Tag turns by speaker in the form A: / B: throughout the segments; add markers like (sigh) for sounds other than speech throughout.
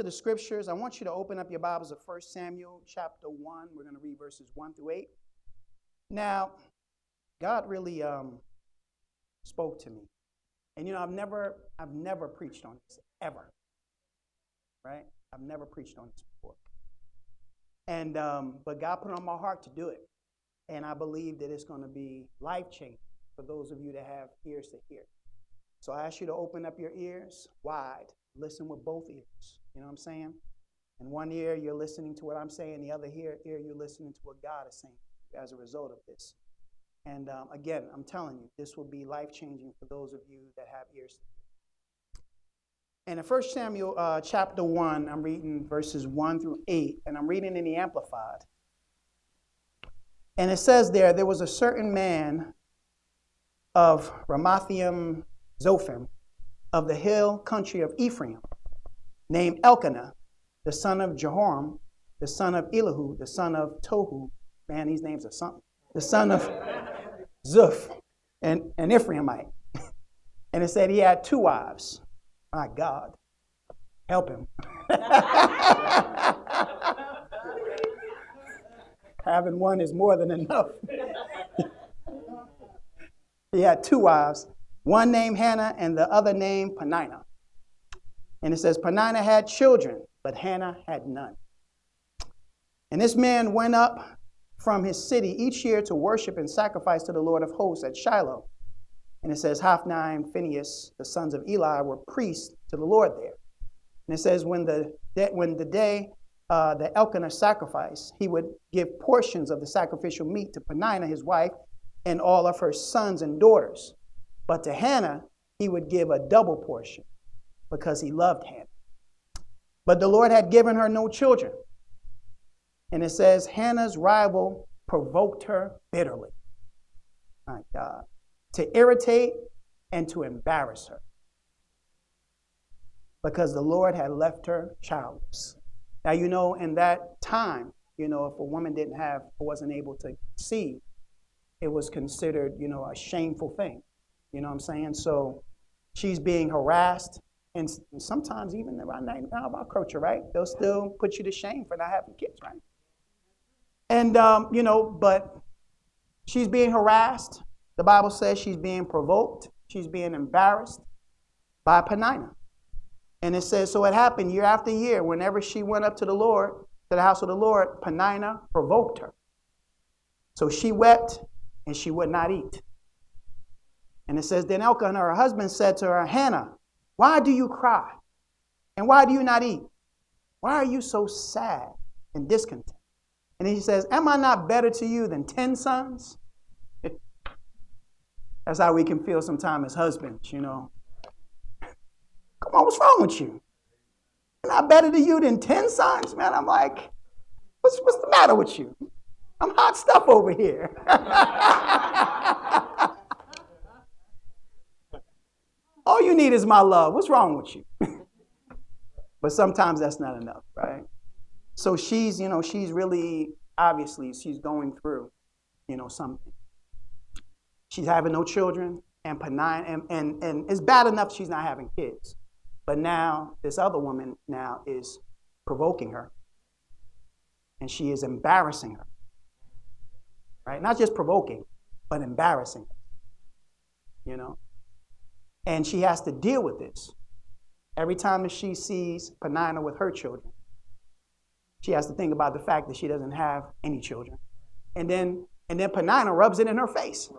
A: to the scriptures, I want you to open up your Bibles to 1 Samuel chapter 1. We're going to read verses 1 through 8. Now, God really um, spoke to me. And you know, I've never I've never preached on this ever. Right? I've never preached on this before. And um, but God put on my heart to do it. And I believe that it's going to be life-changing for those of you that have ears to hear. So I ask you to open up your ears wide. Listen with both ears. You know what I'm saying? In one ear, you're listening to what I'm saying. The other ear, ear you're listening to what God is saying as a result of this. And um, again, I'm telling you, this will be life changing for those of you that have ears. And in 1 Samuel uh, chapter 1, I'm reading verses 1 through 8, and I'm reading in the Amplified. And it says there, there was a certain man of Ramathaim Zophim of the hill country of Ephraim, named Elkanah, the son of Jehoram, the son of Elihu, the son of Tohu. Man, these names are something. The son of Zuph, and an Ephraimite. (laughs) And it said he had two wives. My God, help him. (laughs) Having one is more than enough. (laughs) he had two wives, one named Hannah and the other named Peninnah. And it says, Peninnah had children, but Hannah had none. And this man went up from his city each year to worship and sacrifice to the Lord of hosts at Shiloh. And it says, Hophni and Phinehas, the sons of Eli, were priests to the Lord there. And it says, when the, when the day uh, the Elkanah sacrifice, he would give portions of the sacrificial meat to Peninnah, his wife, and all of her sons and daughters. But to Hannah, he would give a double portion because he loved Hannah. But the Lord had given her no children. And it says, Hannah's rival provoked her bitterly. My God. To irritate and to embarrass her. Because the Lord had left her childless. Now, you know, in that time, you know, if a woman didn't have or wasn't able to see, it was considered, you know, a shameful thing. You know what I'm saying? So she's being harassed, and sometimes even around our culture, right? They'll still put you to shame for not having kids, right? And, um, you know, but she's being harassed. The Bible says she's being provoked, she's being embarrassed by Peninnah. And it says, so it happened year after year. Whenever she went up to the Lord, to the house of the Lord, Peninnah provoked her. So she wept and she would not eat. And it says, Then Elkanah, her husband, said to her, Hannah, why do you cry? And why do you not eat? Why are you so sad and discontent? And he says, Am I not better to you than 10 sons? (laughs) That's how we can feel sometimes as husbands, you know. (laughs) Come on, what's wrong with you? Am I better to you than 10 sons? Man, I'm like, what's, what's the matter with you? I'm hot stuff over here. (laughs) All you need is my love. What's wrong with you? (laughs) but sometimes that's not enough, right? So she's, you know, she's really, obviously, she's going through, you know, something. She's having no children, and Peninnah, and, and, and it's bad enough she's not having kids. But now, this other woman now is provoking her. And she is embarrassing her. Right? Not just provoking, but embarrassing. You know? And she has to deal with this. Every time that she sees Peninnah with her children, she has to think about the fact that she doesn't have any children. And then and then Peninnah rubs it in her face.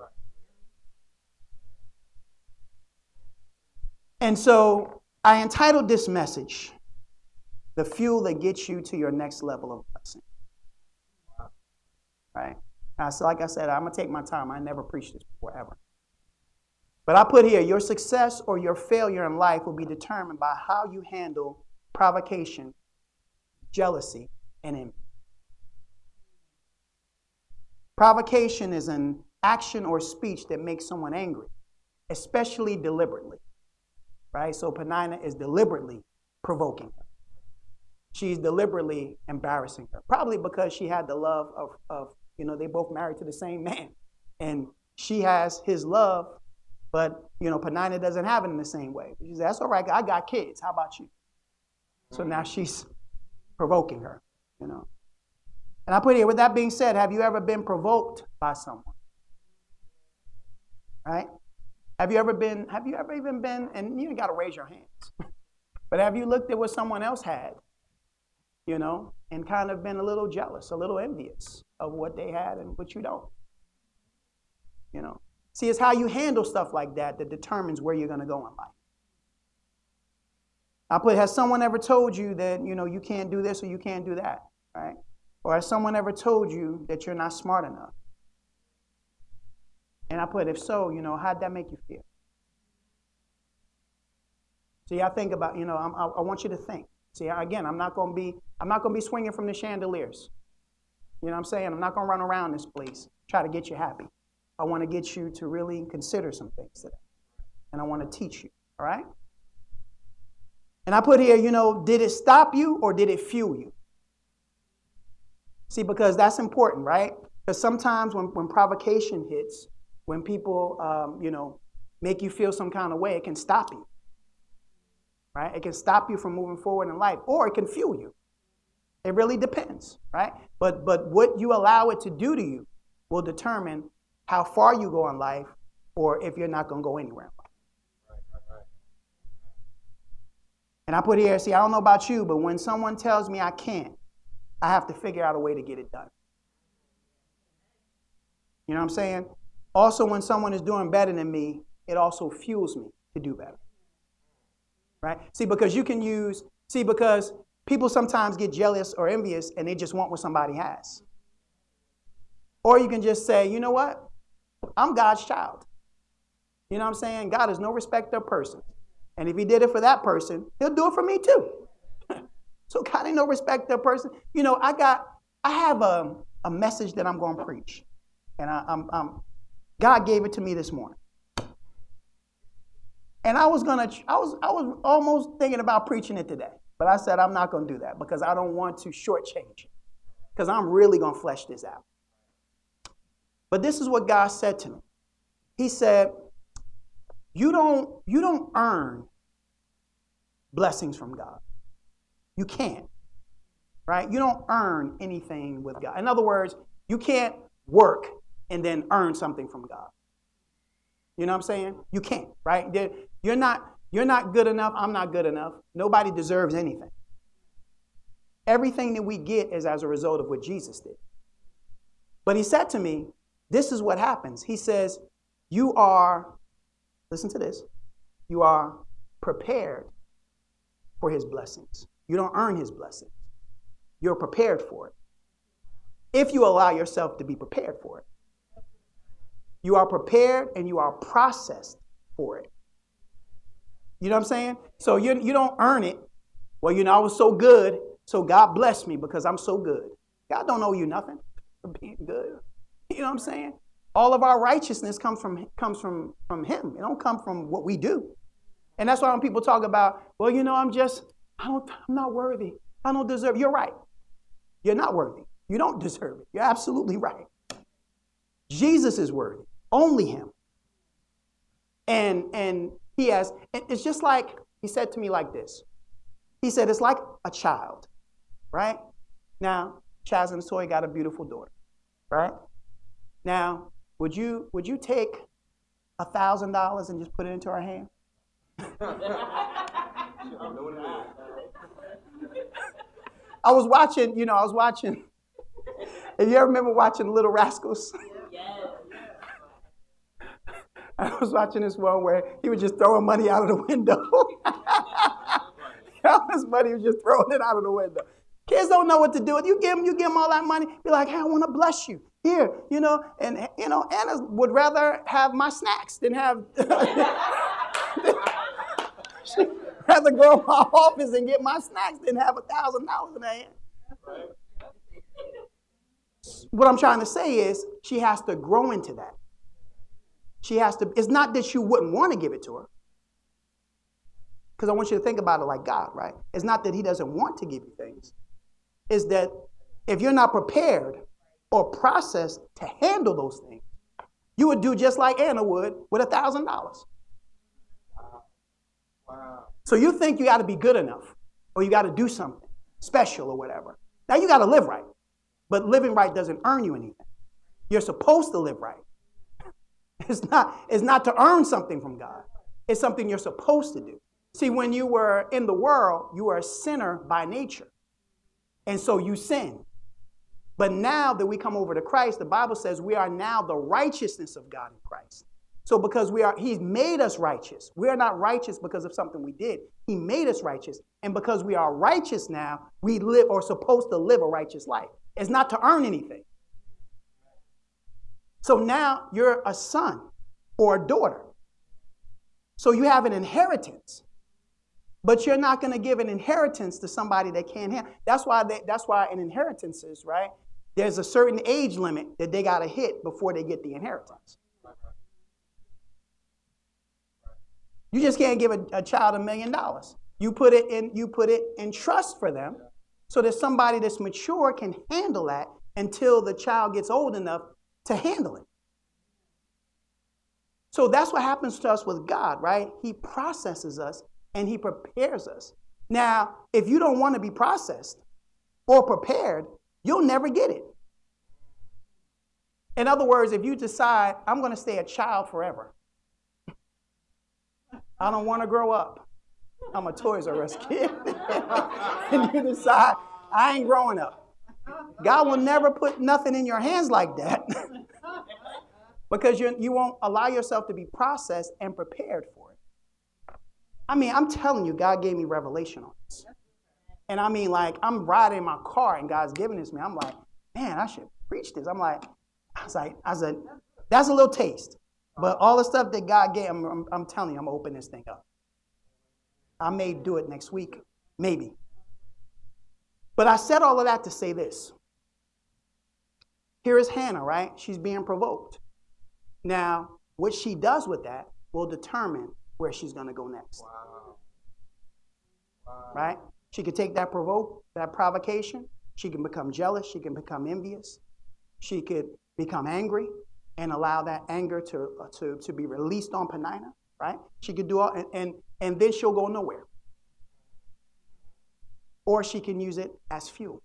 A: And so I entitled this message, The Fuel That Gets You to Your Next Level of Blessing. Right? So like I said, I'm going to take my time. I never preached this before, ever. But I put here, your success or your failure in life will be determined by how you handle provocation jealousy, and envy. Provocation is an action or speech that makes someone angry, especially deliberately. Right? So Peninnah is deliberately provoking her. She's deliberately embarrassing her, probably because she had the love of, of, you know, they both married to the same man. And she has his love, but, you know, Peninnah doesn't have it in the same way. She says, that's all right, I got kids. How about you? So now she's provoking her, you know. And I put here, with that being said, have you ever been provoked by someone? Right? Have you ever been, have you ever even been, and you got to raise your hands, (laughs) but have you looked at what someone else had, you know, and kind of been a little jealous, a little envious of what they had and what you don't? You know, see, it's how you handle stuff like that that determines where you're going to go in life. I put, has someone ever told you that, you know, you can't do this or you can't do that, right? Or has someone ever told you that you're not smart enough? And I put, if so, you know, how'd that make you feel? See, I think about, you know, I, I want you to think. See, again, I'm not going to be, I'm not going to be swinging from the chandeliers. You know what I'm saying? I'm not going to run around this place, try to get you happy. I want to get you to really consider some things today. And I want to teach you, all right? And I put here, you know, did it stop you or did it fuel you? See, because that's important, right? Because sometimes when, when provocation hits, when people, um, you know, make you feel some kind of way, it can stop you, right? It can stop you from moving forward in life, or it can fuel you. It really depends, right? But but what you allow it to do to you will determine how far you go in life, or if you're not going to go anywhere. And I put here, see, I don't know about you, but when someone tells me I can't, I have to figure out a way to get it done. You know what I'm saying? Also, when someone is doing better than me, it also fuels me to do better. Right? See, because you can use, see, because people sometimes get jealous or envious and they just want what somebody has. Or you can just say, you know what? I'm God's child. You know what I'm saying? God is no respecter of persons. And if he did it for that person, he'll do it for me too. (laughs) so God ain't no respecter of person. You know, I got, I have a, a message that I'm going to preach. And I, I'm, I'm, God gave it to me this morning. And I was gonna, I was, I was almost thinking about preaching it today. But I said I'm not gonna do that because I don't want to shortchange it. Because I'm really gonna flesh this out. But this is what God said to me. He said, You don't, you don't earn blessings from God. You can't. Right? You don't earn anything with God. In other words, you can't work and then earn something from God. You know what I'm saying? You can't, right? You're not, you're not good enough. I'm not good enough. Nobody deserves anything. Everything that we get is as a result of what Jesus did. But he said to me, This is what happens. He says, You are, listen to this, you are prepared for his blessings. You don't earn his blessings, you're prepared for it. If you allow yourself to be prepared for it. You are prepared and you are processed for it. You know what I'm saying? So you, you don't earn it. Well, you know, I was so good, so God bless me because I'm so good. God don't owe you nothing for being good. You know what I'm saying? All of our righteousness comes from comes from from Him. It don't come from what we do. And that's why when people talk about, well, you know, I'm just, I don't, I'm not worthy. I don't deserve. You're right. You're not worthy. You don't deserve it. You're absolutely right. Jesus is worthy. Only him. And and he has, it's just like he said to me like this. He said, it's like a child, right? Now, Chaz and Soy got a beautiful daughter, right? Now, would you would you take a thousand dollars and just put it into our hand? (laughs) I was watching, you know, I was watching. If you ever remember watching Little Rascals? (laughs) I was watching this one where he was just throwing money out of the window. (laughs) all this money he was just throwing it out of the window. Kids don't know what to do. With you give them, you give them all that money. Be like, hey, I want to bless you. Here, you know, and you know, Anna would rather have my snacks than have she'd (laughs) rather go to my office and get my snacks than have a thousand dollars in her hand. What I'm trying to say is she has to grow into that. She has to, it's not that you wouldn't want to give it to her. Because I want you to think about it like God, right? It's not that He doesn't want to give you things. It's that if you're not prepared or process to handle those things, you would do just like Anna would with a thousand dollars. So you think you got to be good enough. or you got to do something special or whatever. Now you got to live right. But living right doesn't earn you anything. You're supposed to live right. (laughs) It's not, it's not to earn something from God. It's something you're supposed to do. See, when you were in the world, you were a sinner by nature. And so you sin. But now that we come over to Christ, the Bible says we are now the righteousness of God in Christ. So because we are, He's made us righteous. We are not righteous because of something we did. He made us righteous. And because we are righteous now, we live or supposed to live a righteous life. It's not to earn anything. So now you're a son or a daughter. So you have an inheritance. But you're not going to give an inheritance to somebody that can't handle. That's why they, that's why an inheritance is, right? There's a certain age limit that they got to hit before they get the inheritance. You just can't give a, a child a million dollars. You put it in you put it in trust for them so that somebody that's mature can handle that until the child gets old enough to handle it. So that's what happens to us with God, right? He processes us and He prepares us. Now, if you don't want to be processed or prepared, you'll never get it. In other words, if you decide, I'm going to stay a child forever, I don't want to grow up. I'm a Toys R Us kid. (laughs) and you decide, I ain't growing up. God will never put nothing in your hands like that (laughs) because you, you won't allow yourself to be processed and prepared for it. I mean, I'm telling you, God gave me revelation on this. And I mean, like, I'm riding in my car and God's giving this to me. I'm like, man, I should preach this. I'm like, I was like, I said, that's a little taste. But all the stuff that God gave, I'm, I'm, I'm telling you, I'm going to open this thing up. I may do it next week, maybe. But I said all of that to say this. Here is Hannah, right? She's being provoked. Now, what she does with that will determine where she's going to go next. Wow. Wow. Right? She could take that provoke, that provocation. She can become jealous. She can become envious. She could become angry and allow that anger to, uh, to, to be released on Peninnah, right? She could do all, and, and, and then she'll go nowhere. Or she can use it as fuel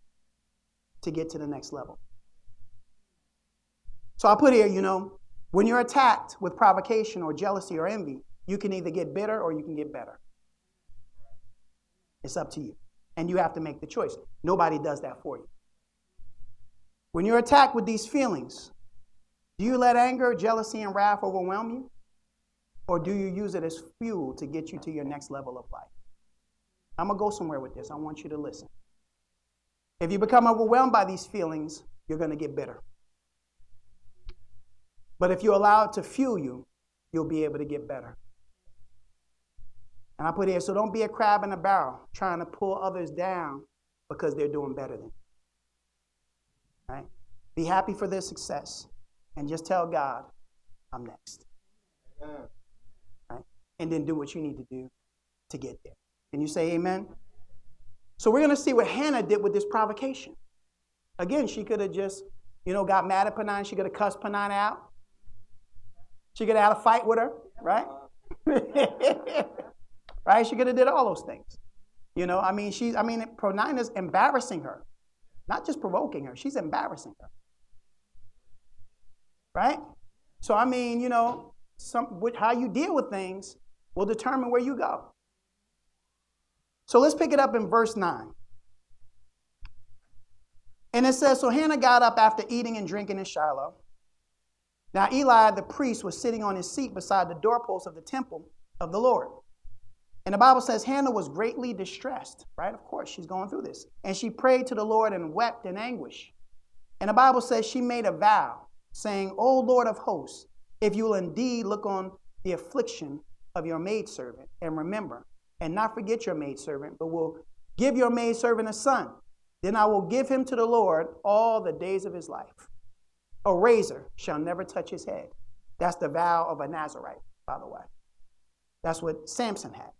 A: to get to the next level. So I put here, you know, when you're attacked with provocation or jealousy or envy, you can either get bitter or you can get better. It's up to you. And you have to make the choice. Nobody does that for you. When you're attacked with these feelings, do you let anger, jealousy, and wrath overwhelm you? Or do you use it as fuel to get you to your next level of life? I'm going to go somewhere with this. I want you to listen. If you become overwhelmed by these feelings, you're going to get bitter. But if you allow it to fuel you, you'll be able to get better. And I put here, so don't be a crab in a barrel trying to pull others down because they're doing better than you. Right? Be happy for their success and just tell God, I'm next. Amen. Right? And then do what you need to do to get there. Can you say amen? So we're going to see what Hannah did with this provocation. Again, she could have just, you know, got mad at Peninnah. She could have cussed Peninnah out. She could have had a fight with her, right? (laughs) right? She could have did all those things. You know, I mean, she's, I mean, Peninnah's embarrassing her, not just provoking her. She's embarrassing her, right? So I mean, you know, some with how you deal with things will determine where you go. So let's pick it up in verse nine. And it says, So Hannah got up after eating and drinking in Shiloh. Now, Eli the priest was sitting on his seat beside the doorpost of the temple of the Lord. And the Bible says Hannah was greatly distressed, right? Of course, she's going through this. And she prayed to the Lord and wept in anguish. And the Bible says she made a vow, saying, O Lord of hosts, if you will indeed look on the affliction of your maidservant and remember, and not forget your maidservant, but will give your maidservant a son, then I will give him to the Lord all the days of his life. A razor shall never touch his head. That's the vow of a Nazarite, by the way. That's what Samson had,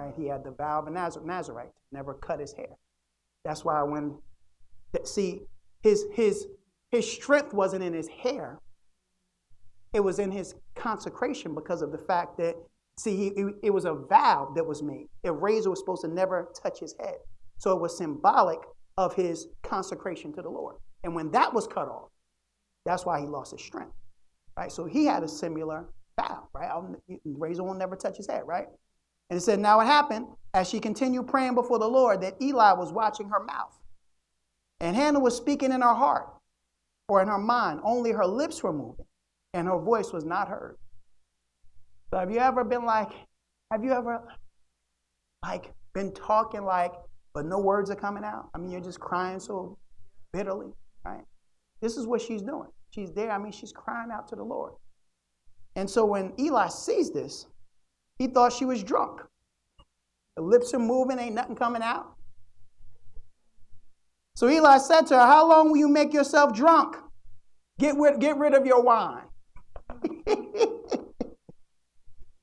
A: right? He had the vow of a Nazarite, never cut his hair. That's why when, see, his, his, his strength wasn't in his hair, it was in his consecration because of the fact that See, it, it was a vow that was made. A razor was supposed to never touch his head. So it was symbolic of his consecration to the Lord. And when that was cut off, that's why he lost his strength. Right? So he had a similar vow, right? I'll, razor will never touch his head, right? And it said, Now it happened as she continued praying before the Lord that Eli was watching her mouth. And Hannah was speaking in her heart or in her mind, only her lips were moving, and her voice was not heard. So have you ever been like, have you ever like been talking like, but no words are coming out? I mean, you're just crying so bitterly, right? This is what she's doing. She's there. I mean, she's crying out to the Lord. And so when Eli sees this, he thought she was drunk. The lips are moving, ain't nothing coming out. So Eli said to her, How long will you make yourself drunk? Get rid, get rid of your wine. (laughs)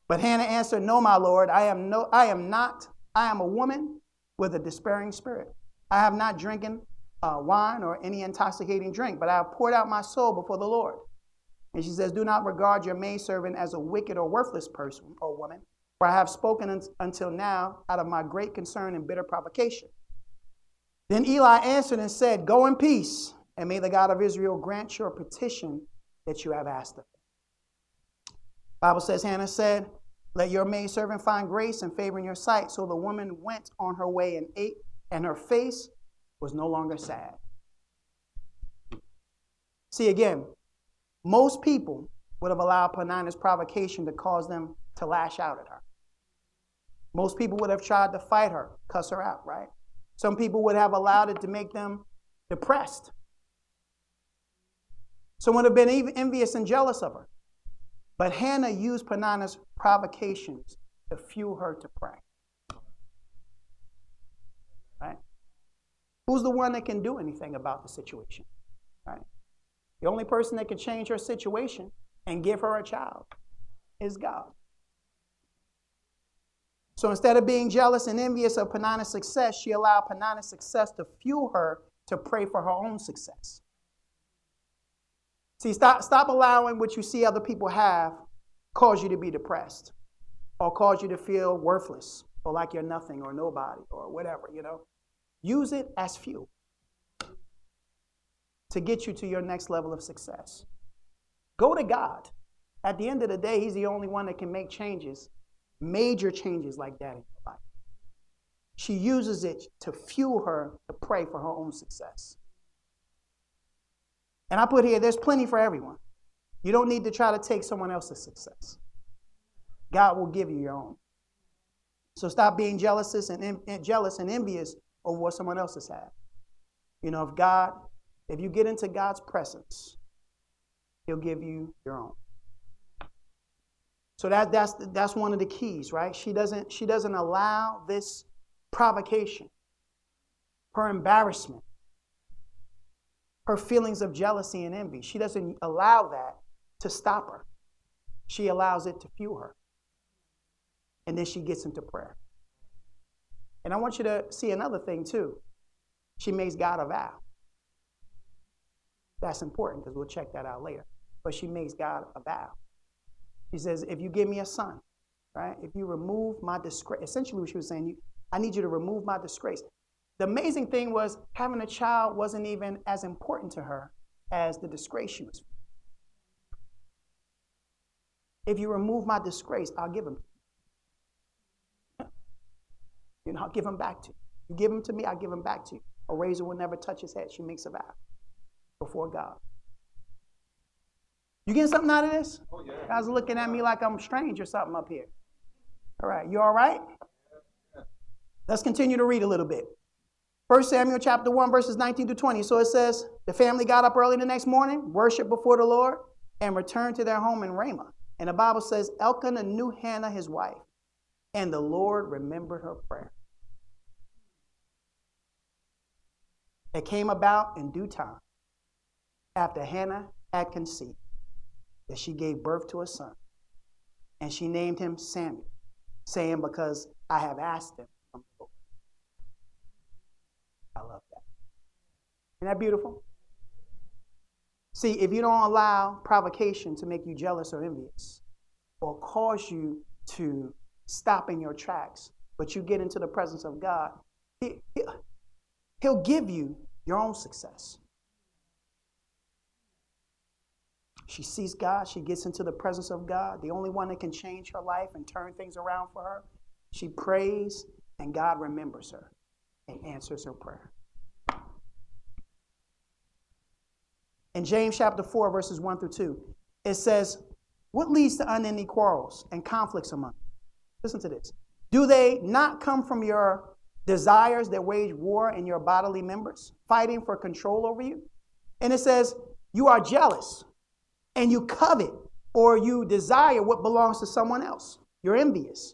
A: but Hannah answered, No, my Lord, I am no, I am not, I am a woman with a despairing spirit. I have not drinking uh, wine or any intoxicating drink, but I have poured out my soul before the Lord. And she says, Do not regard your maidservant as a wicked or worthless person or woman, for I have spoken un- until now out of my great concern and bitter provocation. Then Eli answered and said, Go in peace, and may the God of Israel grant your petition that you have asked of him. Bible says, Hannah said, Let your maidservant find grace and favor in your sight. So the woman went on her way and ate, and her face was no longer sad. See, again, most people would have allowed Peninnah's provocation to cause them to lash out at her. Most people would have tried to fight her, cuss her out, right? Some people would have allowed it to make them depressed. Some would have been envious and jealous of her. But Hannah used Peninnah's provocations to fuel her to pray. Right? Who's the one that can do anything about the situation? Right? The only person that can change her situation and give her a child is God. So instead of being jealous and envious of Peninnah's success, she allowed Peninnah's success to fuel her to pray for her own success. See, stop, stop allowing what you see other people have cause you to be depressed or cause you to feel worthless or like you're nothing or nobody or whatever, you know. Use it as fuel to get you to your next level of success. Go to God. At the end of the day, He's the only one that can make changes major changes like that in your life. She uses it to fuel her to pray for her own success. And I put here, there's plenty for everyone. You don't need to try to take someone else's success. God will give you your own. So stop being jealous and, jealous and envious over what someone else has had. You know, if God, if you get into God's presence, He'll give you your own. So that, that's, that's one of the keys, right? She doesn't, she doesn't allow this provocation, her embarrassment, her feelings of jealousy and envy. She doesn't allow that to stop her. She allows it to fuel her. And then she gets into prayer. And I want you to see another thing too. She makes God a vow. That's important because we'll check that out later. But she makes God a vow. She says, if you give me a son, right? If you remove my disgrace, essentially what she was saying, I need you to remove my disgrace. The amazing thing was having a child wasn't even as important to her as the disgrace she was. If you remove my disgrace, I'll give him. (laughs) You know, I'll give him back to you. You give him to me, I'll give him back to you. A razor will never touch his head. She makes a vow before God. You getting something out of this? Oh, yeah. Guys looking at me like I'm strange or something up here. All right, you all right? Let's continue to read a little bit. 1 Samuel chapter 1, verses 19 to 20. So it says, The family got up early the next morning, worshiped before the Lord, and returned to their home in Ramah. And the Bible says, Elkanah knew Hannah, his wife, and the Lord remembered her prayer. It came about in due time, after Hannah had conceived that she gave birth to a son. And she named him Samuel, saying, Because I have asked him from the Lord. I love that. Isn't that beautiful? See, if you don't allow provocation to make you jealous or envious, or cause you to stop in your tracks, but you get into the presence of God, he, he, He'll give you your own success. She sees God, she gets into the presence of God, the only one that can change her life and turn things around for her. She prays, and God remembers her and answers her prayer. In James chapter 4, verses 1 through 2, it says, What leads to unending quarrels and conflicts among you? Listen to this. Do they not come from your desires that wage war in your bodily members, fighting for control over you? And it says, You are jealous and you covet or you desire what belongs to someone else. You're envious.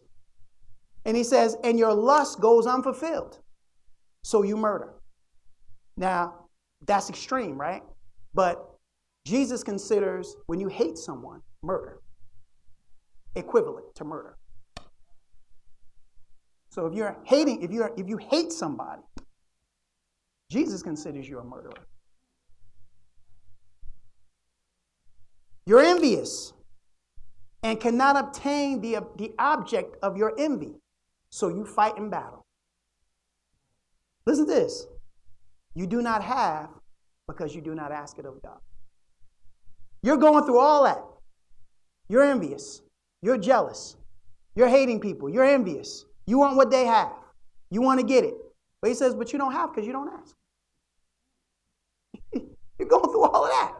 A: And he says, And your lust goes unfulfilled. So you murder. Now, that's extreme, right? But Jesus considers when you hate someone, murder, equivalent to murder. So if you're hating, if you if you hate somebody, Jesus considers you a murderer. You're envious and cannot obtain the, the object of your envy, so you fight in battle. Listen to this. You do not have because you do not ask it of God. You're going through all that. You're envious. You're jealous. You're hating people. You're envious. You want what they have. You want to get it. But he says, but you don't have because you don't ask. (laughs) You're going through all of that.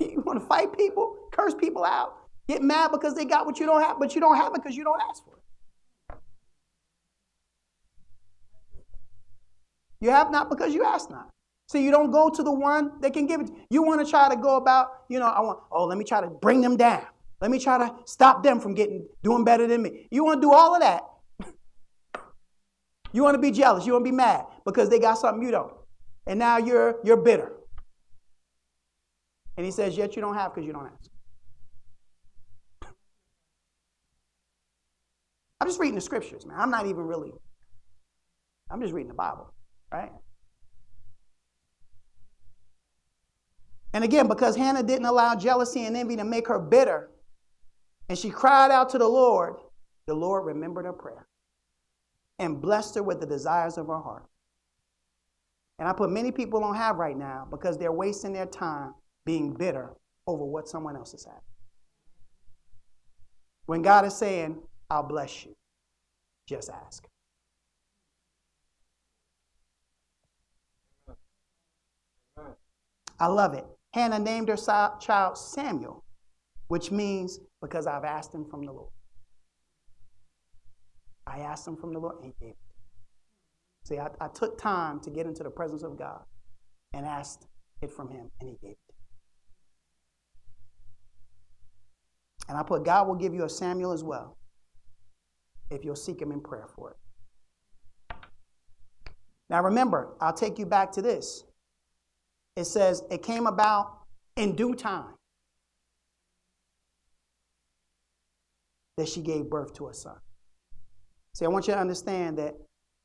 A: (laughs) You want to fight people, curse people out, get mad because they got what you don't have, but you don't have it because you don't ask for it. You have not because you ask not. See, you don't go to the one that can give it. You want to try to go about, you know, I want, oh, let me try to bring them down. Let me try to stop them from getting doing better than me. You want to do all of that. You want to be jealous. You want to be mad because they got something you don't. And now you're you're bitter. And he says, yet you don't have because you don't ask. I'm just reading the scriptures, man. I'm not even really, I'm just reading the Bible, right? And again, because Hannah didn't allow jealousy and envy to make her bitter, and she cried out to the Lord, the Lord remembered her prayer and blessed her with the desires of her heart. And I put many people don't have right now because they're wasting their time being bitter over what someone else has had. When God is saying, I'll bless you, just ask. I love it. Hannah named her child Samuel, which means because I've asked him from the Lord. I asked him from the Lord, and he gave it. See, I, I took time to get into the presence of God and asked it from him, and he gave it. And I put, God will give you a Samuel as well if you'll seek him in prayer for it. Now remember, I'll take you back to this. It says, it came about in due time that she gave birth to a son. See, I want you to understand that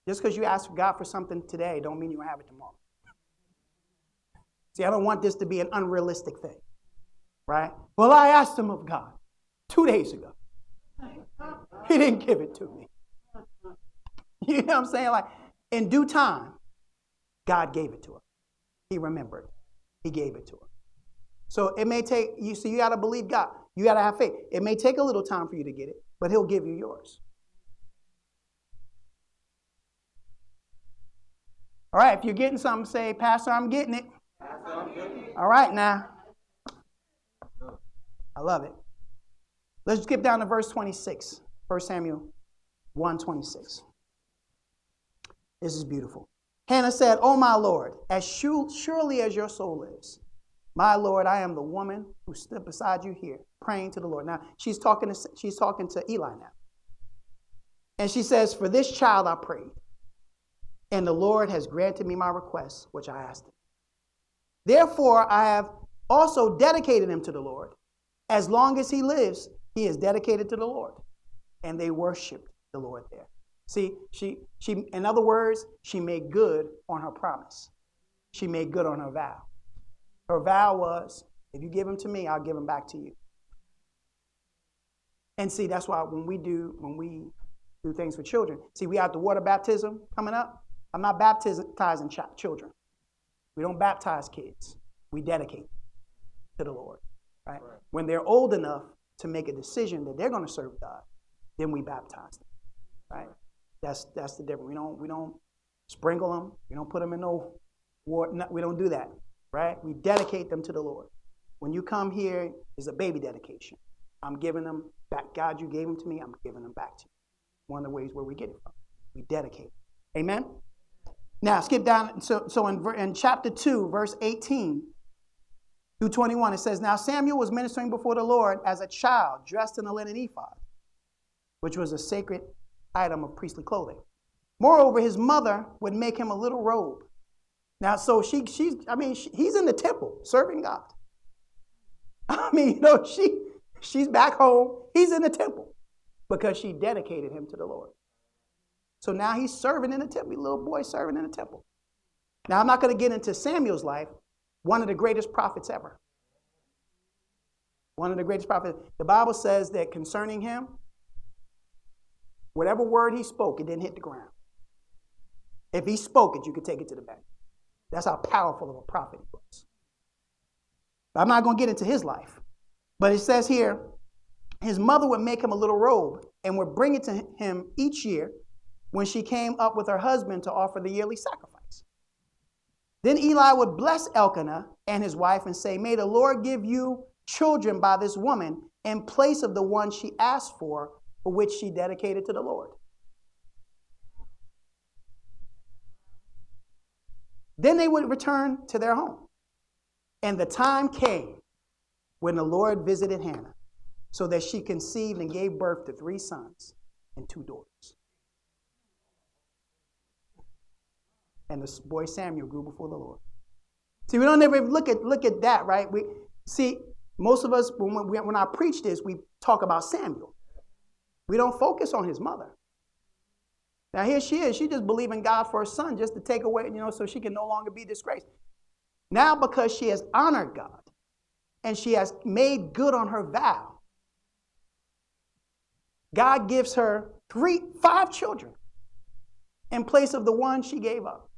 A: just because you ask God for something today, don't mean you'll have it tomorrow. See, I don't want this to be an unrealistic thing, right? Well, I asked him of God two days ago. He didn't give it to me. You know what I'm saying? Like, in due time, God gave it to her. He remembered. He gave it to her. So it may take you. So you got to believe God. You got to have faith. It may take a little time for you to get it, but He'll give you yours. All right, if you're getting something, say, Pastor, I'm getting it. Pastor, I'm getting it. All right, now. I love it. Let's skip down to verse 26, 1 Samuel 1 26. This is beautiful. Hannah said, Oh, my Lord, as surely as your soul lives, my Lord, I am the woman who stood beside you here, praying to the Lord. Now, she's talking to, she's talking to Eli now. And she says, For this child I prayed and the Lord has granted me my request, which I asked him. Therefore, I have also dedicated him to the Lord. As long as he lives, he is dedicated to the Lord. And they worshiped the Lord there. See, she, she, in other words, she made good on her promise. She made good on her vow. Her vow was, if you give him to me, I'll give him back to you. And see, that's why when we do when we do things for children, see, we have the water baptism coming up. I'm not baptizing ch- children. We don't baptize kids. We dedicate to the Lord. Right? right? When they're old enough to make a decision that they're going to serve God, then we baptize them. Right? That's that's the difference. We don't we don't sprinkle them. We don't put them in no water. No, we don't do that. Right? We dedicate them to the Lord. When you come here, is a baby dedication. I'm giving them back. God, you gave them to me. I'm giving them back to you. One of the ways where we get it from. We dedicate. Amen. Now skip down. So so in, in chapter two, verse 18 through 21, it says, Now Samuel was ministering before the Lord as a child, dressed in a linen ephod, which was a sacred item of priestly clothing. Moreover, his mother would make him a little robe. Now, so she, she's, I mean, she, he's in the temple serving God. (laughs) I mean, you know, she, she's back home. He's in the temple because she dedicated him to the Lord. So now he's serving in the temple, little boy serving in the temple. Now, I'm not going to get into Samuel's life, one of the greatest prophets ever. One of the greatest prophets. The Bible says that concerning him, whatever word he spoke, it didn't hit the ground. If he spoke it, you could take it to the bank. That's how powerful of a prophet he was. I'm not going to get into his life. But it says here, his mother would make him a little robe and would bring it to him each year when she came up with her husband to offer the yearly sacrifice. Then Eli would bless Elkanah and his wife and say, May the Lord give you children by this woman in place of the one she asked for which she dedicated to the Lord. Then they would return to their home. And the time came when the Lord visited Hannah so that she conceived and gave birth to three sons and two daughters. And the boy Samuel grew before the Lord. See, we don't ever look at look at that, right? We see most of us when we, when I preach this, we talk about Samuel. We don't focus on his mother. Now here she is. She just believing God for her son just to take away, you know, so she can no longer be disgraced. Now, because she has honored God and she has made good on her vow, God gives her three, five children in place of the one she gave up.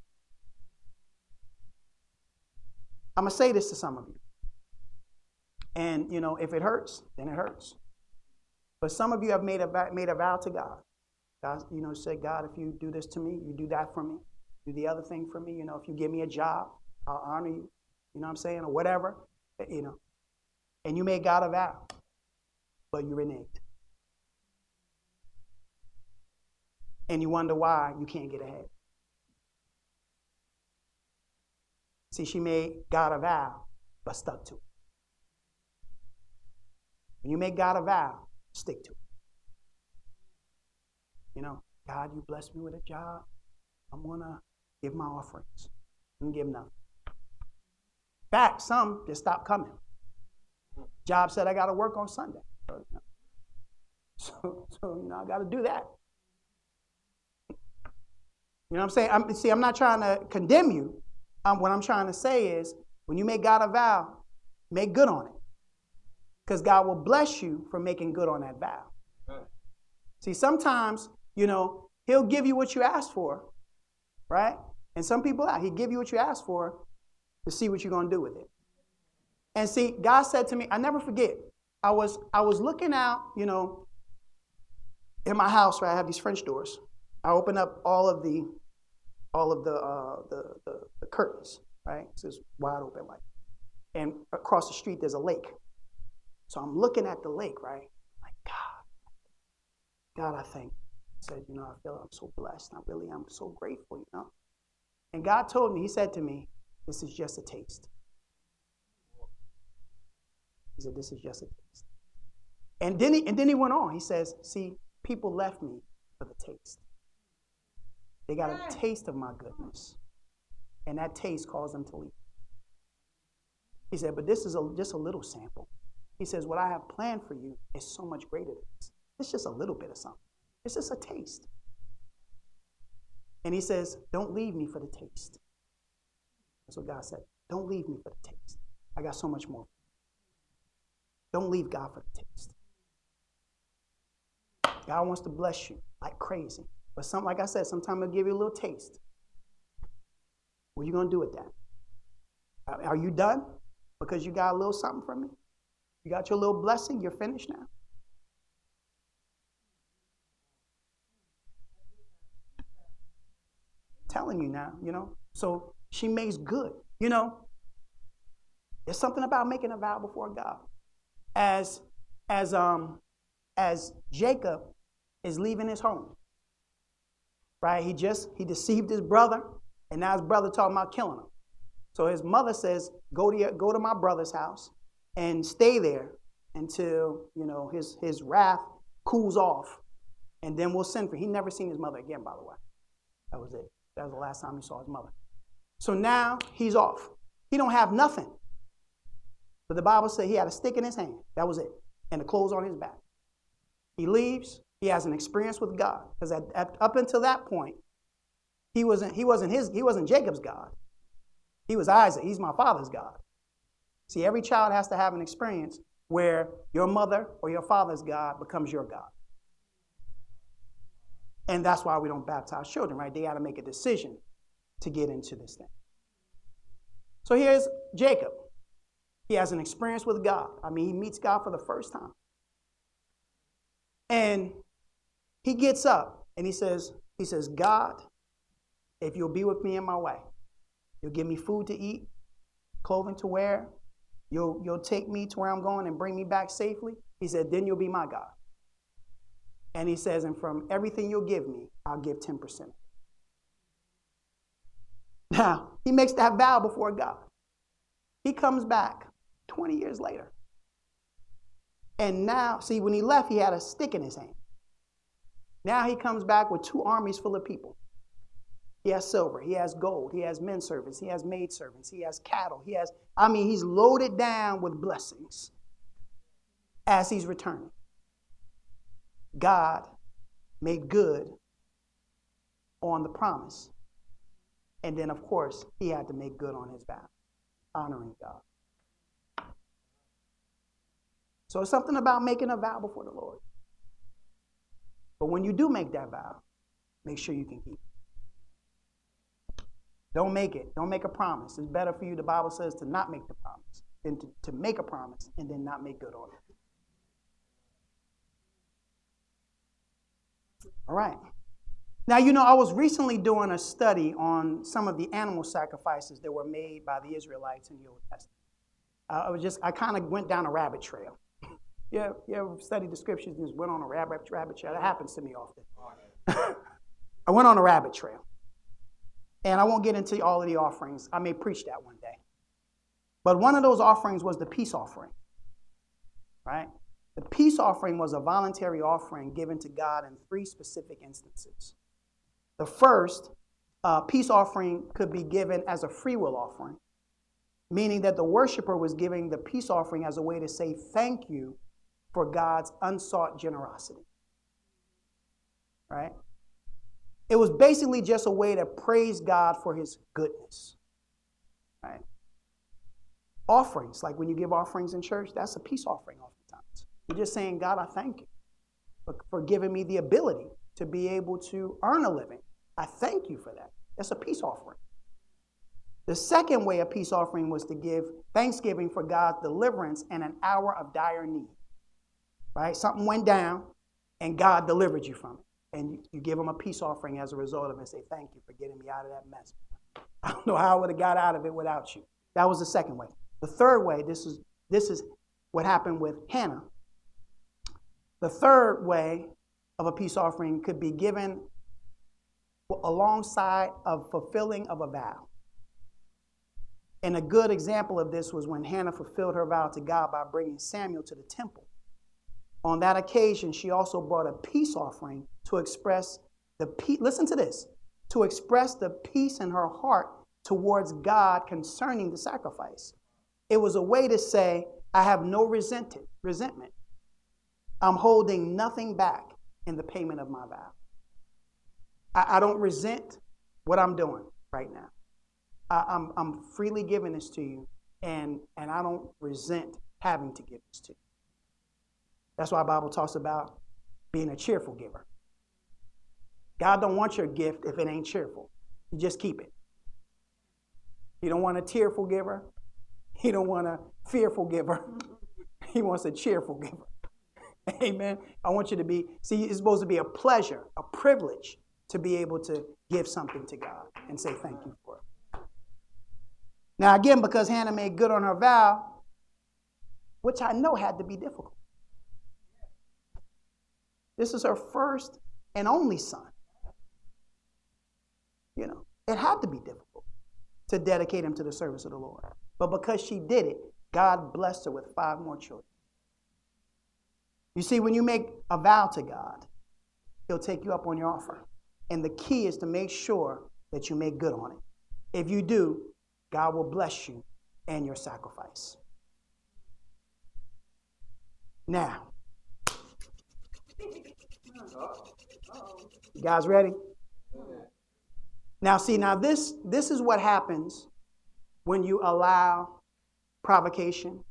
A: I'm to say this to some of you. And, you know, if it hurts, then it hurts. But some of you have made a, made a vow to God. God, you know, say, God, if you do this to me, you do that for me, do the other thing for me. You know, if you give me a job, I'll honor you. You know what I'm saying? Or whatever, eh, you know. And you made God a vow, but you reneged. And you wonder why you can't get ahead. See, she made God a vow, but stuck to it. When you make God a vow, stick to it. You know, God, you bless me with a job. I'm going to give my offerings and give nothing Back, some just stopped coming. Job said, I got to work on Sunday. (laughs) So, so you know, I got to do that. You know what I'm saying? I'm, see, I'm not trying to condemn you. Um, what I'm trying to say is when you make God a vow, make good on it. Because God will bless you for making good on that vow. See, sometimes, you know, He'll give you what you ask for, right? And some people, out, He'll give you what you ask for, to see what you're going to do with it. And see, God said to me, I never forget. I was I was looking out, you know, in my house where I have these French doors. I open up all of the all of the uh, the, the, the curtains, right? It's just wide open like. And across the street there's a lake. So I'm looking at the lake, right? Like God, God, I thank. I said, you know, I feel I'm so blessed. I really am so grateful, you know. And God told me, He said to me, this is just a taste. He said, This is just a taste. And then he, and then he went on. He says, See, people left me for the taste. They got a taste of my goodness. And that taste caused them to leave. He said, But this is a, just a little sample. He says, What I have planned for you is so much greater than this. It's just a little bit of something, it's just a taste. And he says, Don't leave me for the taste. That's what God said. Don't leave me for the taste. I got so much more. Don't leave God for the taste. God wants to bless you like crazy. But some, like I said, sometimes He'll give you a little taste. What are you going to do with that? Are you done? Because you got a little something from me? You got your little blessing? You're finished now? telling you now, you know. So she makes good, you know. There's something about making a vow before God. As as um as Jacob is leaving his home. Right? He just he deceived his brother, and now his brother talking about killing him. So his mother says, "Go to your, go to my brother's house and stay there until you know his his wrath cools off, and then we'll send for." He never seen his mother again, by the way. That was it. That was the last time he saw his mother. So now he's off. He don't have nothing. But the Bible said he had a stick in his hand. That was it. And the clothes on his back. He leaves. He has an experience with God. Because up until that point, he wasn't, he wasn't his, he wasn't Jacob's God. He was Isaac. He's my father's God. See, every child has to have an experience where your mother or your father's God becomes your God. And that's why we don't baptize children, right? They got to make a decision to get into this thing. So here's Jacob. He has an experience with God. I mean, he meets God for the first time. And he gets up and he says, he says, God, if you'll be with me in my way, you'll give me food to eat, clothing to wear, you'll, you'll take me to where I'm going and bring me back safely. He said, then you'll be my God. And he says, and from everything you'll give me, I'll give 10%. Now, he makes that vow before God. He comes back 20 years later. And now, see, when he left, he had a stick in his hand. Now he comes back with two armies full of people. He has silver, he has gold, he has men servants, he has maid servants, he has cattle, he has, I mean, he's loaded down with blessings as he's returning. God made good on the promise. And then, of course, he had to make good on his vow, honoring God. So it's something about making a vow before the Lord. But when you do make that vow, make sure you can keep it. Don't make it. Don't make a promise. It's better for you, the Bible says, to not make the promise than to, to make a promise and then not make good on it. All right. Now, you know, I was recently doing a study on some of the animal sacrifices that were made by the Israelites in the Old Testament. Uh, I was just, I kind of went down a rabbit trail. (laughs) yeah, ever studied the scriptures and just went on a rabbit, rabbit trail? That happens to me often. (laughs) I went on a rabbit trail. And I won't get into all of the offerings. I may preach that one day. But one of those offerings was the peace offering. Right? The peace offering was a voluntary offering given to God in three specific instances. The first, uh, peace offering could be given as a free will offering, meaning that the worshiper was giving the peace offering as a way to say thank you for God's unsought generosity. Right? It was basically just a way to praise God for his goodness. Right? Offerings, like when you give offerings in church, that's a peace offering oftentimes. You're just saying, God, I thank you for, giving me the ability to be able to earn a living. I thank you for that. That's a peace offering. The second way a peace offering was to give thanksgiving for God's deliverance in an hour of dire need. Right? Something went down and God delivered you from it. And you, give them a peace offering as a result of it and say, Thank you for getting me out of that mess. (laughs) I don't know how I would have got out of it without you. That was the second way. The third way, this is this is what happened with Hannah. The third way of a peace offering could be given alongside of fulfilling of a vow. And a good example of this was when Hannah fulfilled her vow to God by bringing Samuel to the temple. On that occasion, she also brought a peace offering to express the peace. Listen to this to express the peace in her heart towards God concerning the sacrifice. It was a way to say, I have no resentment, resentment I'm holding nothing back in the payment of my vow. I, I don't resent what I'm doing right now. I, I'm, I'm freely giving this to you, and, and I don't resent having to give this to you. That's why the Bible talks about being a cheerful giver. God don't want your gift if it ain't cheerful. You just keep it. He don't want a tearful giver. He don't want a fearful giver. (laughs) He wants a cheerful giver. (laughs) Amen. I want you to be, see, it's supposed to be a pleasure, a privilege to be able to give something to God and say thank you for it. Now, again, because Hannah made good on her vow, which I know had to be difficult. This is her first and only son. You know, it had to be difficult to dedicate him to the service of the Lord. But because she did it, God blessed her with five more children. You see, when you make a vow to God, He'll take you up on your offer. And the key is to make sure that you make good on it. If you do, God will bless you and your sacrifice. Now, you guys ready? Now, see, now this this is what happens when you allow provocation,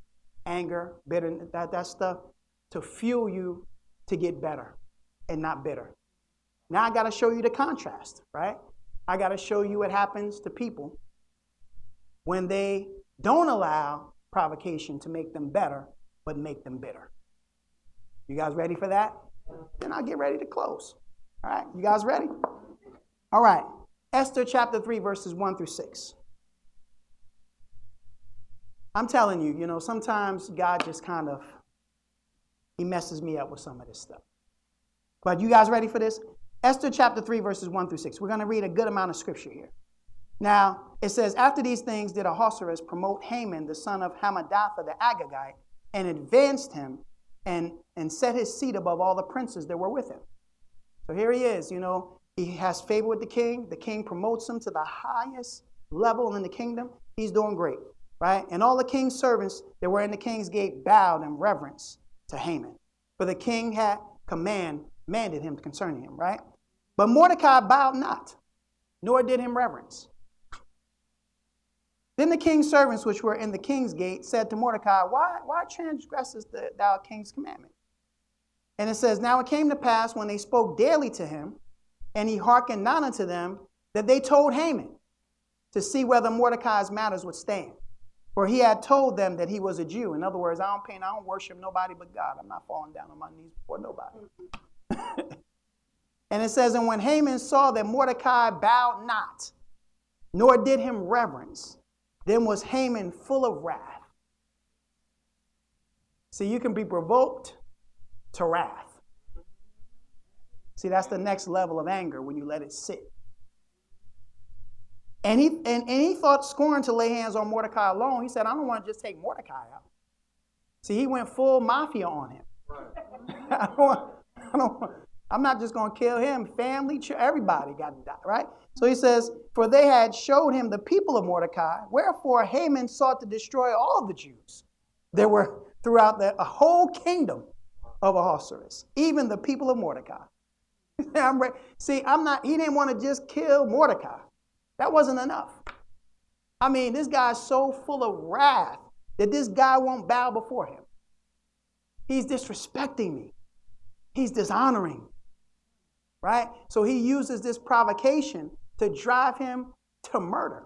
A: anger, bitterness, that, that stuff to fuel you to get better and not bitter. Now I got to show you the contrast, right? I got to show you what happens to people when they don't allow provocation to make them better, but make them bitter. You guys ready for that? Then I'll get ready to close. All right, you guys ready? All right, Esther chapter 3, verses 1 through 6. I'm telling you, you know, sometimes God just kind of he messes me up with some of this stuff. But you guys ready for this? Esther chapter 3, verses 1 through 6. We're going to read a good amount of scripture here. Now, it says, After these things did Ahasuerus promote Haman, the son of Hammedatha the Agagite, and advanced him and, and set his seat above all the princes that were with him. So here he is, you know, he has favor with the king. The king promotes him to the highest level in the kingdom. He's doing great right? And all the king's servants that were in the king's gate bowed in reverence to Haman. For the king had command, commanded him concerning him, right? But Mordecai bowed not, nor did him reverence. Then the king's servants, which were in the king's gate, said to Mordecai, Why, why transgressest thou king's commandment? And it says, Now it came to pass when they spoke daily to him, and he hearkened not unto them, that they told Haman to see whether Mordecai's matters would stand. For he had told them that he was a Jew. In other words, I don't paint, I don't worship nobody but God. I'm not falling down on my knees before nobody. (laughs) and it says, And when Haman saw that Mordecai bowed not, nor did him reverence, then was Haman full of wrath. See, you can be provoked to wrath. See, that's the next level of anger when you let it sit. And he, and, and he thought scorn to lay hands on Mordecai alone. He said, I don't want to just take Mordecai out. See, he went full mafia on him. Right. (laughs) I don't want, I don't want, I'm not just going to kill him. Family, everybody got to die, right? So he says, For they had showed him the people of Mordecai, wherefore Haman sought to destroy all the Jews. There were throughout the whole kingdom of Ahasuerus, even the people of Mordecai. (laughs) I'm See, I'm not, he didn't want to just kill Mordecai. That wasn't enough. I mean, this guy's so full of wrath that this guy won't bow before him. He's disrespecting me, he's dishonoring. Right? So he uses this provocation to drive him to murder.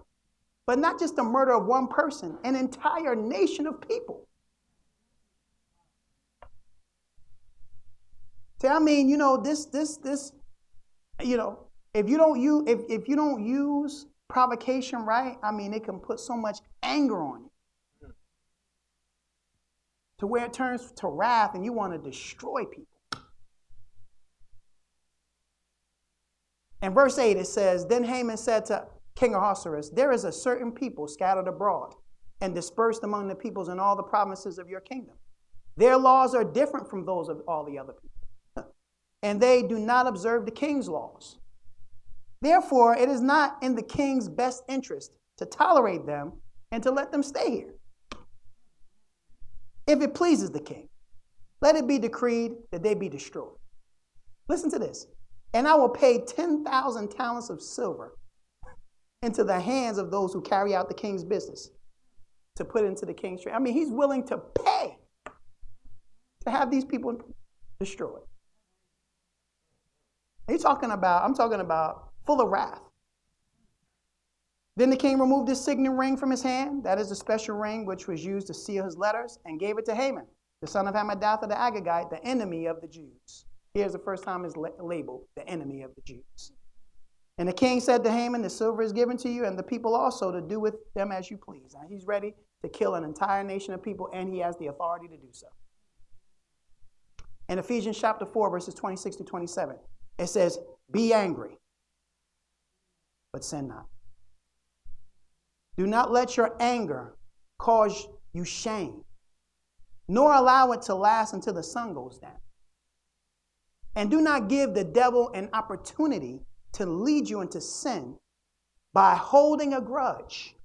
A: But not just the murder of one person, an entire nation of people. See, I mean, you know, this, this, this, you know, if you don't use if, if you don't use provocation right, I mean it can put so much anger on you. To where it turns to wrath and you want to destroy people. In verse 8 it says, Then Haman said to King Ahasuerus, There is a certain people scattered abroad and dispersed among the peoples in all the provinces of your kingdom. Their laws are different from those of all the other people. and they do not observe the king's laws. Therefore, it is not in the king's best interest to tolerate them and to let them stay here. If it pleases the king, let it be decreed that they be destroyed. Listen to this. And I will pay 10,000 talents of silver into the hands of those who carry out the king's business to put into the king's trade. I mean, he's willing to pay to have these people destroyed. He's talking about, I'm talking about full of wrath. Then the king removed his signet ring from his hand, that is the special ring which was used to seal his letters, and gave it to Haman, the son of Hammedatha the Agagite, the enemy of the Jews. Here's the first time it's labeled the enemy of the Jews. And the king said to Haman, The silver is given to you, and the people also to do with them as you please. Now he's ready to kill an entire nation of people, and he has the authority to do so. In Ephesians chapter 4, verses 26 to 27, it says, Be angry, but sin not. Do not let your anger cause you shame, nor allow it to last until the sun goes down. And do not give the devil an opportunity to lead you into sin by holding a grudge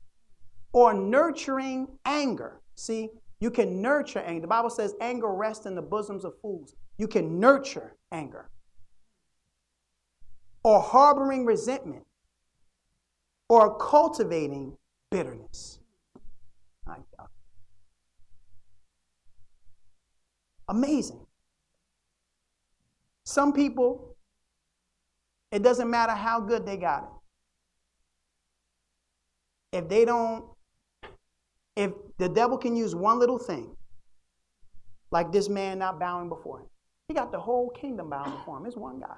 A: or nurturing anger. See, you can nurture anger. The Bible says anger rests in the bosoms of fools. You can nurture anger. Or harboring resentment or cultivating bitterness. Amazing. Some people, it doesn't matter how good they got it. If they don't, if the devil can use one little thing, like this man not bowing before him, he got the whole kingdom bowing before him. It's one guy.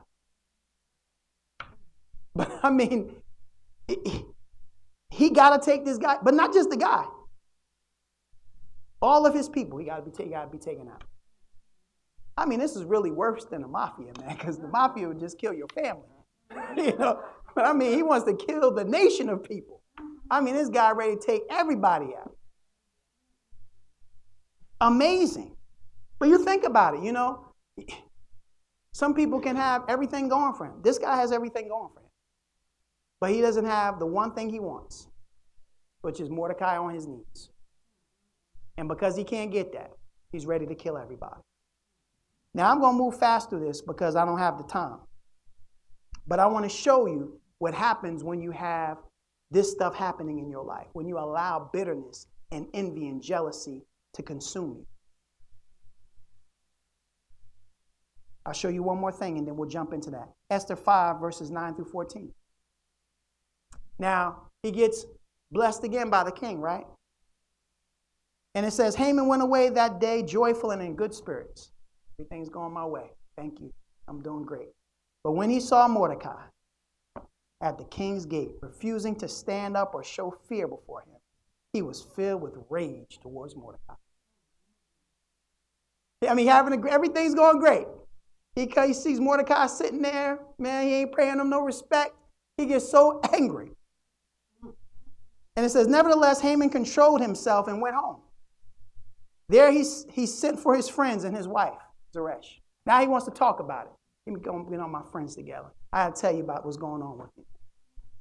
A: (laughs) But I mean, he got to take this guy, but not just the guy. All of his people, he got to be, he got to be taken out. I mean, this is really worse than the mafia, man, because the mafia would just kill your family. (laughs) you know, but I mean, he wants to kill the nation of people. I mean, this guy ready to take everybody out. Amazing. But you think about it, you know, some people can have everything going for him. This guy has everything going for him. But he doesn't have the one thing he wants, which is Mordecai on his knees. And because he can't get that, he's ready to kill everybody. Now, I'm going to move fast through this because I don't have the time. But I want to show you what happens when you have this stuff happening in your life, when you allow bitterness and envy and jealousy to consume you. I'll show you one more thing and then we'll jump into that. Esther 5, verses 9 through 14. Now, he gets blessed again by the king, right? And it says, Haman went away that day joyful and in good spirits. Everything's going my way. Thank you. I'm doing great. But when he saw Mordecai at the king's gate, refusing to stand up or show fear before him, he was filled with rage towards Mordecai. I mean, having a, everything's going great. He, he sees Mordecai sitting there, man, he ain't paying him no respect. He gets so angry. And it says, Nevertheless, Haman controlled himself and went home. There he, he sent for his friends and his wife, Zeresh. Now he wants to talk about it. Let me go get all my friends together. I got to tell you about what's going on with me.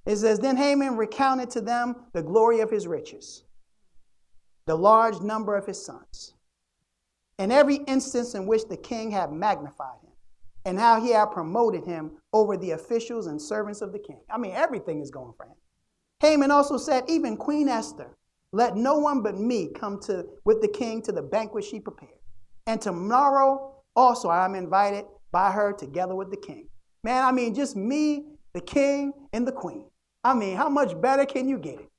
A: It says, Then Haman recounted to them the glory of his riches, the large number of his sons, and every instance in which the king had magnified him, and how he had promoted him over the officials and servants of the king. I mean, everything is going for him. Haman also said, Even Queen Esther, let no one but me come to with the king to the banquet she prepared. And tomorrow also I am invited by her together with the king. Man, I mean, just me, the king, and the queen. I mean, how much better can you get it?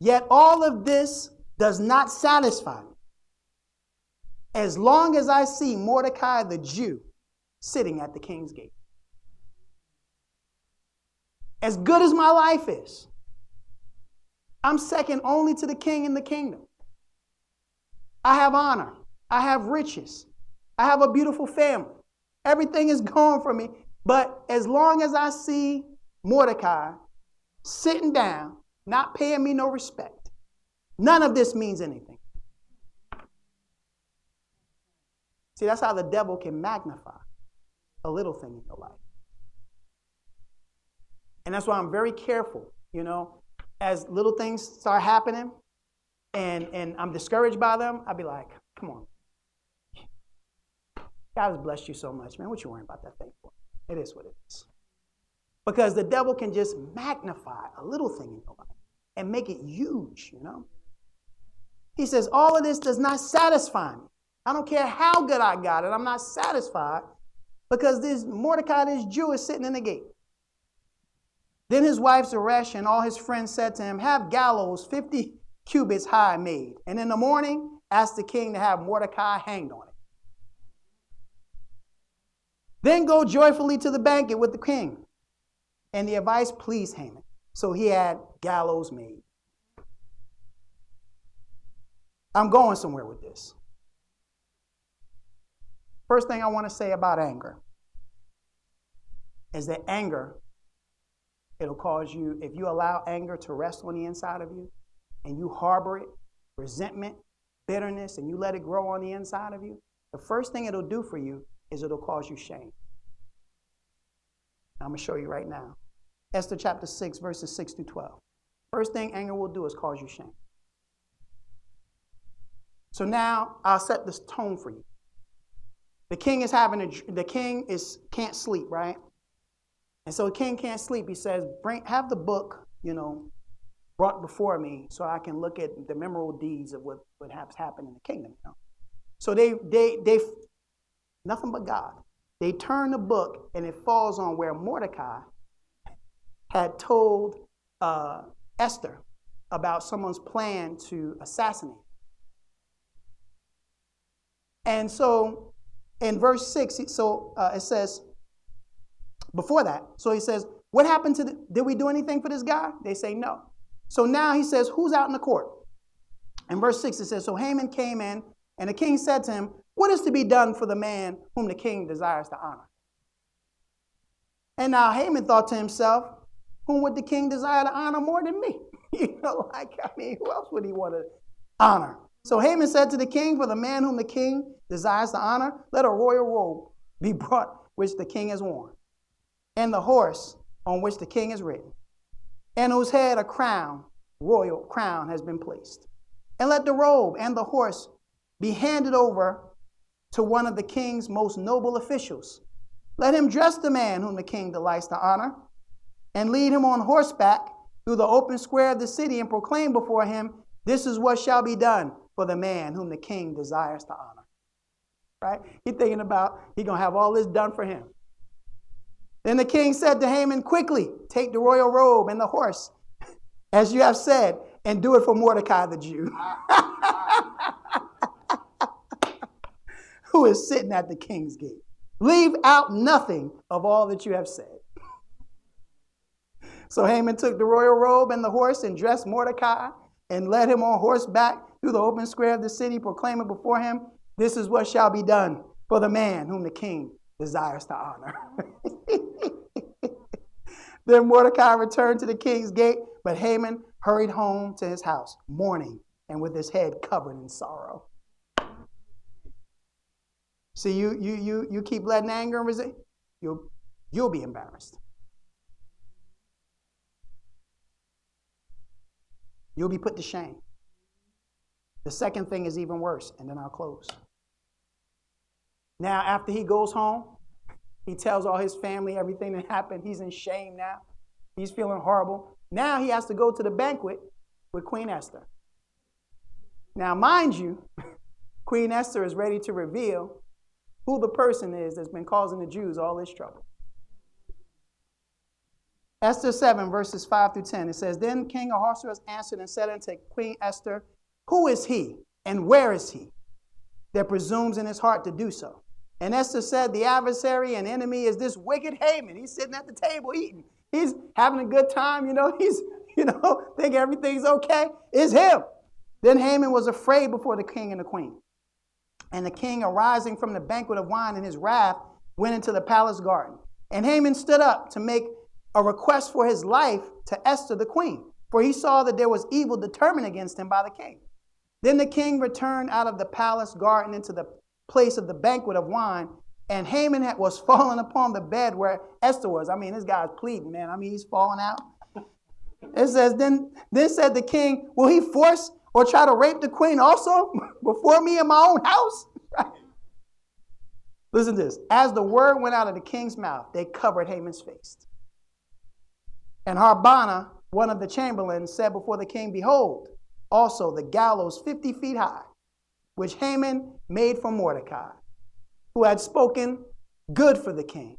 A: Yet all of this does not satisfy me. As long as I see Mordecai the Jew sitting at the king's gate. As good as my life is, I'm second only to the king in the kingdom. I have honor. I have riches. I have a beautiful family. Everything is (laughs) going for me. But as long as I see Mordecai sitting down, not paying me no respect, none of this means anything. See, that's how the devil can magnify a little thing in your life. And that's why I'm very careful, you know, as little things start happening and, and I'm discouraged by them, I'll be like, come on. God has blessed you so much, man. What you worrying about that thing for? It is what it is. Because the devil can just magnify a little thing in your life and make it huge, you know? He says, All of this does not satisfy me. I don't care how good I got it, I'm not satisfied because this Mordecai, this Jew, is sitting in the gate. Then his wife Zeresh and all his friends said to him, Have gallows 50 cubits high made, and in the morning ask the king to have Mordecai hanged on it. Then go joyfully to the banquet with the king. And the advice pleased Haman. So he had gallows made. I'm going somewhere with this. First thing I want to say about anger is that anger, it'll cause you, if you allow anger to rest on the inside of you and you harbor it, resentment, bitterness, and you let it grow on the inside of you, the first thing it'll do for you is it'll cause you shame. I'm going to show you right now. Esther chapter 6, verses 6 to 12. First thing anger will do is cause you shame. So now I'll set this tone for you. The king is having a the king is can't sleep, right? And so the king can't sleep. He says, Bring have the book, you know, brought before me so I can look at the memorable deeds of what, what has happened in the kingdom. You know? So they they they nothing but God. They turn the book and it falls on where Mordecai had told uh, Esther about someone's plan to assassinate. And so in verse 6, so uh, it says, before that, so he says, What happened to the, did we do anything for this guy? They say no. So now he says, Who's out in the court? In verse 6, it says, So Haman came in, and the king said to him, What is to be done for the man whom the king desires to honor? And now Haman thought to himself, Whom would the king desire to honor more than me? (laughs) you know, like, I mean, who else would he want to honor? So Haman said to the king, For the man whom the king desires to honor, let a royal robe be brought which the king has worn, and the horse on which the king is ridden, and whose head a crown, royal crown, has been placed. And let the robe and the horse be handed over to one of the king's most noble officials. Let him dress the man whom the king delights to honor, and lead him on horseback through the open square of the city, and proclaim before him, This is what shall be done for the man whom the king desires to honor. Right? He's thinking about he gonna have all this done for him. Then the king said to Haman, Quickly, take the royal robe and the horse, as you have said, and do it for Mordecai the Jew, (laughs) who is sitting at the king's gate. Leave out nothing of all that you have said. (laughs) So Haman took the royal robe and the horse and dressed Mordecai and led him on horseback through the open square of the city, proclaiming before him, This is what shall be done for the man whom the king desires to honor. (laughs) then Mordecai returned to the king's gate, but Haman hurried home to his house, mourning and with his head covered in sorrow. See, you you you you keep letting anger and resent, you'll you'll be embarrassed. You'll be put to shame. The second thing is even worse, and then I'll close. Now, after he goes home, he tells all his family everything that happened. He's in shame now. He's feeling horrible. Now he has to go to the banquet with Queen Esther. Now, mind you, (laughs) Queen Esther is ready to reveal who the person is that's been causing the Jews all this trouble. Esther 7, verses 5 through 10, it says, Then King Ahasuerus answered and said unto Queen Esther, who is he and where is he that presumes in his heart to do so? And Esther said, The adversary and enemy is this wicked Haman. He's sitting at the table eating. He's having a good time, you know, (laughs) he's, you know, (laughs) thinking everything's okay. It's him. Then Haman was afraid before the king and the queen. And the king, arising from the banquet of wine in his wrath, went into the palace garden. And Haman stood up to make a request for his life to Esther the queen, for he saw that there was evil determined against him by the king. Then the king returned out of the palace garden into the place of the banquet of wine, and Haman was (laughs) fallen upon the bed where Esther was. I mean, this guy's pleading, man. I mean, he's falling out. It says, then, then said the king, Will he force or try to rape the queen also (laughs) before me in my own house? (laughs) Listen to this. As the word went out of the king's mouth, they covered Haman's face. And Harbona, one of the chamberlains, said before the king, Behold, also the gallows 50 feet high, which Haman made for Mordecai, who had spoken good for the king,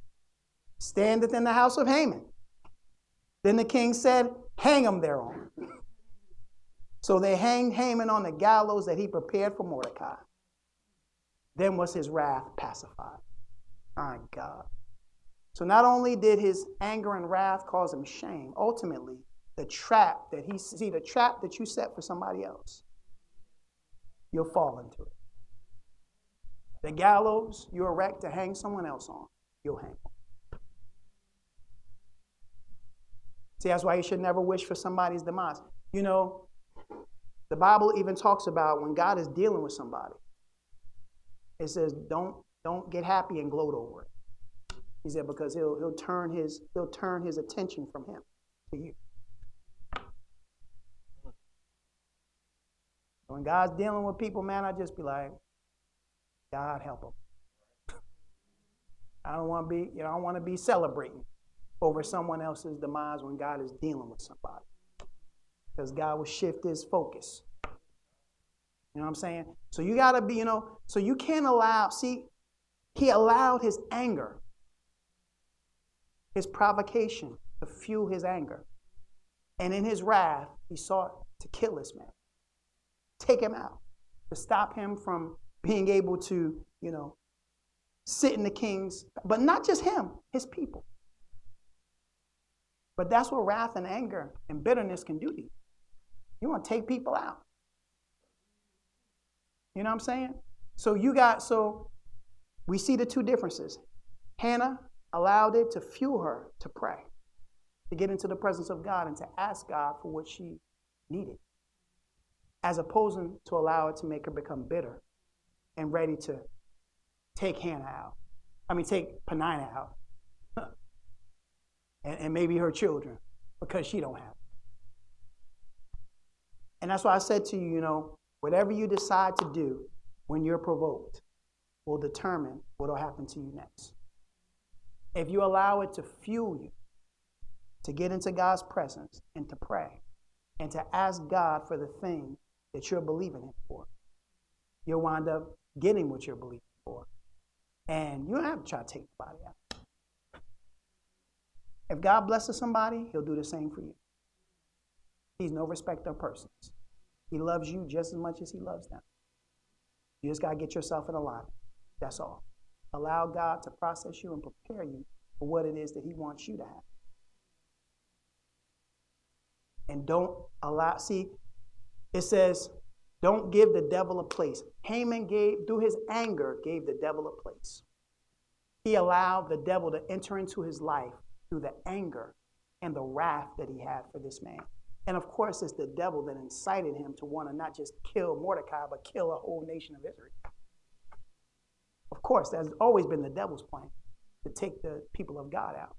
A: standeth in the house of Haman. Then the king said, Hang him thereon. (laughs) So they hanged Haman on the gallows that he prepared for Mordecai. Then was his wrath pacified. My God. So not only did his anger and wrath cause him shame, ultimately, the trap that he see the trap that you set for somebody else, you'll fall into it. The gallows you erect to hang someone else on, you'll hang on. See, that's why you should never wish for somebody's demise. You know, the Bible even talks about when God is dealing with somebody. It says, don't, don't get happy and gloat over it. He said, because he'll, he'll, turn his, he'll turn his attention from him to you. When God's dealing with people, man, I just be like, God help them. I don't want to be, you know, I want to be celebrating over someone else's demise when God is dealing with somebody. Because God will shift his focus. You know what I'm saying? So you got to be, you know, so you can't allow, see, he allowed his anger his provocation to fuel his anger. And in his wrath, he sought to kill this man, take him out, to stop him from being able to, you know, sit in the king's, but not just him, his people. But that's what wrath and anger and bitterness can do to you. You want to take people out. You know what I'm saying? So you got, so we see the two differences. Hannah allowed it to fuel her to pray, to get into the presence of God and to ask God for what she needed, as opposed to allow it to make her become bitter and ready to take Hannah out. I mean, take Peninnah out. (laughs) and, and maybe her children because she don't have. And that's why I said to you, you know, whatever you decide to do when you're provoked will determine what will happen to you next if you allow it to fuel you to get into God's presence and to pray and to ask God for the thing that you're believing Him for, you'll wind up getting what you're believing for. And you don't have to try to take the body out. If God blesses somebody, He'll do the same for you. He's no respecter of persons. He loves you just as much as He loves them. You just got to get yourself in alignment. That's all. Allow God to process you and prepare you for what it is that He wants you to have. And don't allow, see, it says, don't give the devil a place. Haman gave, through his anger, gave the devil a place. He allowed the devil to enter into his life through the anger and the wrath that he had for this man. And of course, it's the devil that incited him to want to not just kill Mordecai, but kill a whole nation of Israel. Of course, that's always been the devil's plan to take the people of God out.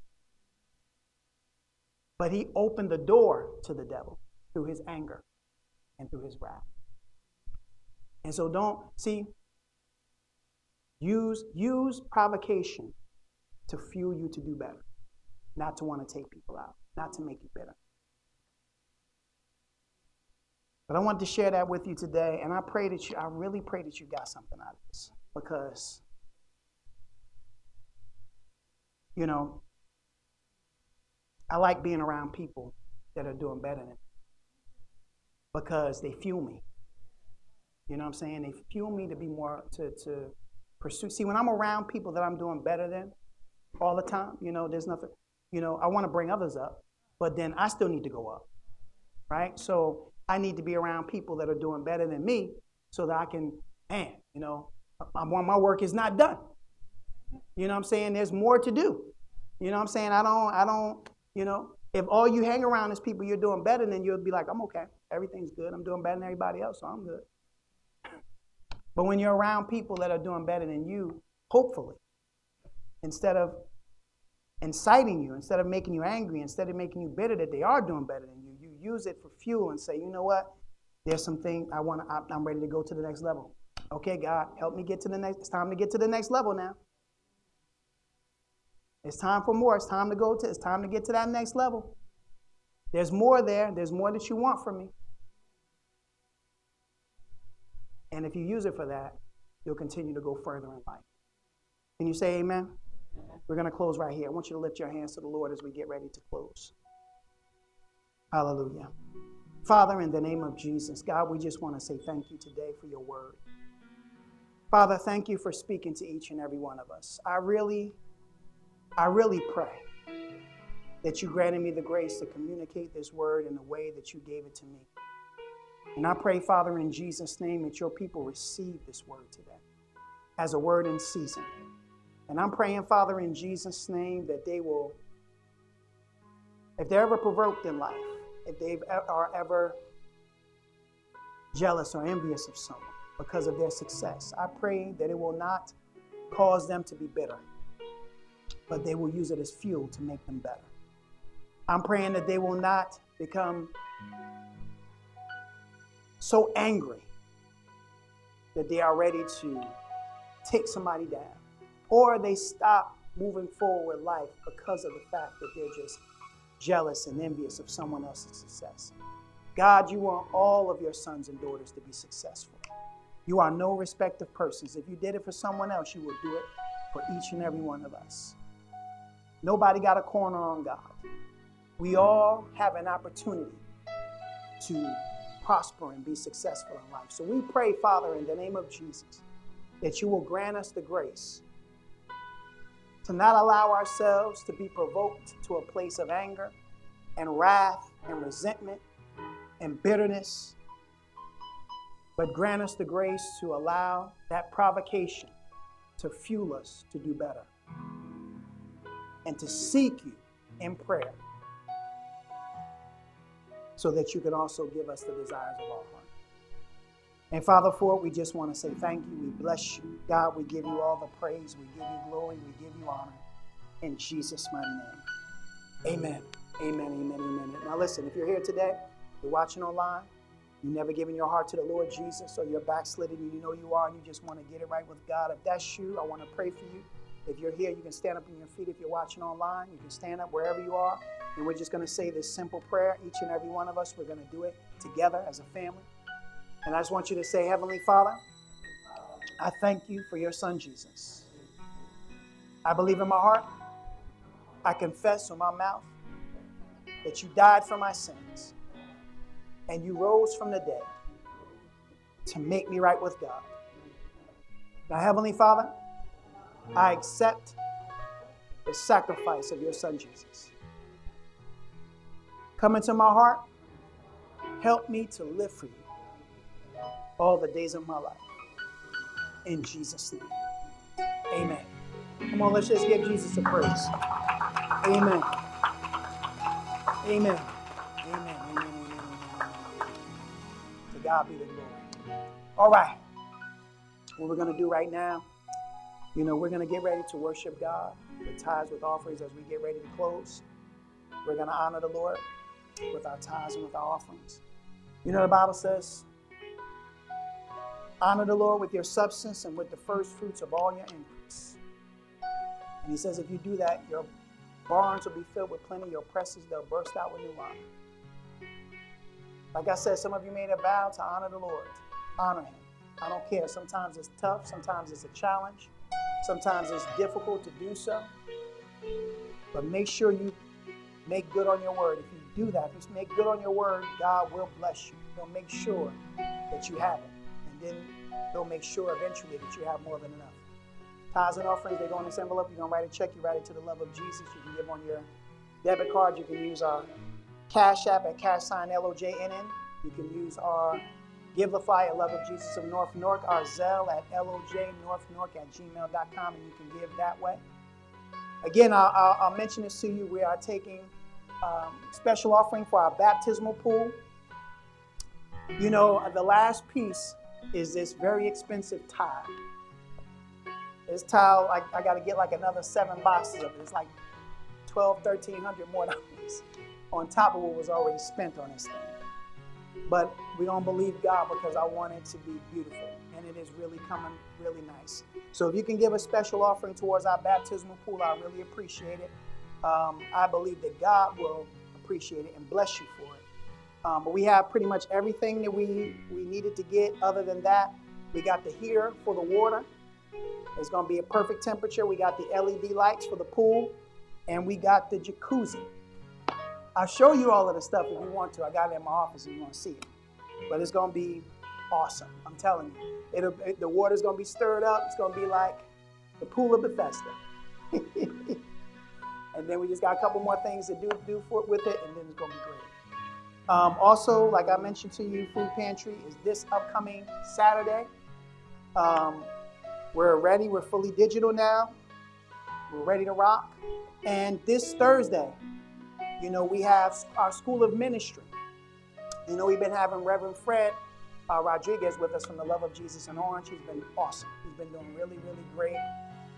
A: But he opened the door to the devil through his anger and through his wrath. And so don't see use use provocation to fuel you to do better, not to want to take people out, not to make you bitter. But I want to share that with you today, and I pray that you I really pray that you got something out of this because you know, I like being around people that are doing better than me because they fuel me. You know what I'm saying? They fuel me to be more, to, to pursue. See, when I'm around people that I'm doing better than all the time, you know, there's nothing, you know, I want to bring others up, but then I still need to go up, right? So I need to be around people that are doing better than me so that I can, man, you know, I want my work is not done. You know what I'm saying? There's more to do. You know what I'm saying? I don't, I don't, you know, if all you hang around is people you're doing better than, you'll be like, I'm okay. Everything's good. I'm doing better than everybody else, so I'm good. But when you're around people that are doing better than you, hopefully, instead of inciting you, instead of making you angry, instead of making you bitter that they are doing better than you, you use it for fuel and say, you know what? There's something I want to, I'm ready to go to the next level. Okay, God, help me get to the next, it's time to get to the next level now. It's time for more. It's time to go to, it's time to get to that next level. There's more there. There's more that you want from me. And if you use it for that, you'll continue to go further in life. Can you say amen? We're going to close right here. I want you to lift your hands to the Lord as we get ready to close. Hallelujah. Father, in the name of Jesus, God, we just want to say thank you today for your word. Father, thank you for speaking to each and every one of us. I really, I really pray that you granted me the grace to communicate this word in the way that you gave it to me. And I pray, Father, in Jesus' name, that your people receive this word today as a word in season. And I'm praying, Father, in Jesus' name, that they will, if they're ever provoked in life, if they are ever jealous or envious of someone because of their success, I pray that it will not cause them to be bitter, but they will use it as fuel to make them better. I'm praying that they will not become so angry that they are ready to take somebody down, or they stop moving forward with life because of the fact that they're just jealous and envious of someone else's success. God, you want all of your sons and daughters to be successful. You are no respect of persons. If you did it for someone else, you will do it for each and every one of us. Nobody got a corner on God. We all have an opportunity to prosper and be successful in life. So we pray, Father, in the name of Jesus, that you will grant us the grace to not allow ourselves to be provoked to a place of anger and wrath and resentment and bitterness, but grant us the grace to allow that provocation to fuel us to do better and to seek you in prayer so that you can also give us the desires of our heart. And Father, for it, we just want to say thank you. We bless you. God, we give you all the praise. We give you glory. We give you honor. In Jesus' mighty name. Amen. Amen. Amen. Amen. Now, listen, if you're here today, you're watching online, you've never given your heart to the Lord Jesus, or you're backslidden and you know you are, and you just want to get it right with God, if that's you, I want to pray for you. If you're here, you can stand up on your feet. If you're watching online, you can stand up wherever you are. And we're just going to say this simple prayer, each and every one of us. We're going to do it together as a family. And I just want you to say, Heavenly Father, I thank you for your Son, Jesus. I believe in my heart, I confess with my mouth that you died for my sins and you rose from the dead to make me right with God. Now, Heavenly Father, I accept the sacrifice of your Son, Jesus. Come into my heart, help me to live for you all the days of my life. In Jesus' name. Amen. Come on, let's just give Jesus a praise. Amen. Amen. Amen. Amen. To God be the glory. All right. What we're going to do right now, you know, we're going to get ready to worship God with tithes, with offerings as we get ready to close. We're going to honor the Lord with our tithes and with our offerings. You know, the Bible says, Honor the Lord with your substance and with the first fruits of all your increase. And he says, if you do that, your barns will be filled with plenty, your presses, they'll burst out with new wine. Like I said, some of you made a vow to honor the Lord. Honor him. I don't care. Sometimes it's tough, sometimes it's a challenge, sometimes it's difficult to do so. But make sure you make good on your word. If you do that, if you make good on your word, God will bless you. He'll make sure that you have it And then they'll make sure eventually that you have more than enough. Tithes and offerings, they go in this envelope. You're going to write a check. You write it to the love of Jesus. You can give on your debit card. You can use our Cash App at cash sign L-O-J-N-N. You can use our Givelify at Love of Jesus of North Newark, our Zelle at lojnorthnewark at gmail.com, and you can give that way. Again, I'll, I'll, I'll mention this to you. We are taking um, special offering for our baptismal pool. You know, the last piece is this very expensive tile. This tile, I, I got to get like another seven boxes of it. It's like 12, 1300 more dollars on top of what was already spent on this thing. But we don't believe God because I want it to be beautiful. And it is really coming really nice. So if you can give a special offering towards our baptismal pool, I really appreciate it. Um, I believe that God will appreciate it and bless you for it. Um, but we have pretty much everything that we, we needed to get. Other than that, we got the heater for the water. It's going to be a perfect temperature. We got the LED lights for the pool, and we got the jacuzzi. I'll show you all of the stuff if you want to. I got it in my office if you want to see it. But it's going to be awesome. I'm telling you. It'll, it, the water's going to be stirred up. It's going to be like the pool of Bethesda. (laughs) and then we just got a couple more things to do, do for, with it, and then it's going to be great. Um, also, like I mentioned to you, Food Pantry is this upcoming Saturday. Um, we're ready. We're fully digital now. We're ready to rock. And this Thursday, you know, we have our School of Ministry. You know, we've been having Reverend Fred uh, Rodriguez with us from the Love of Jesus in Orange. He's been awesome. He's been doing really, really great.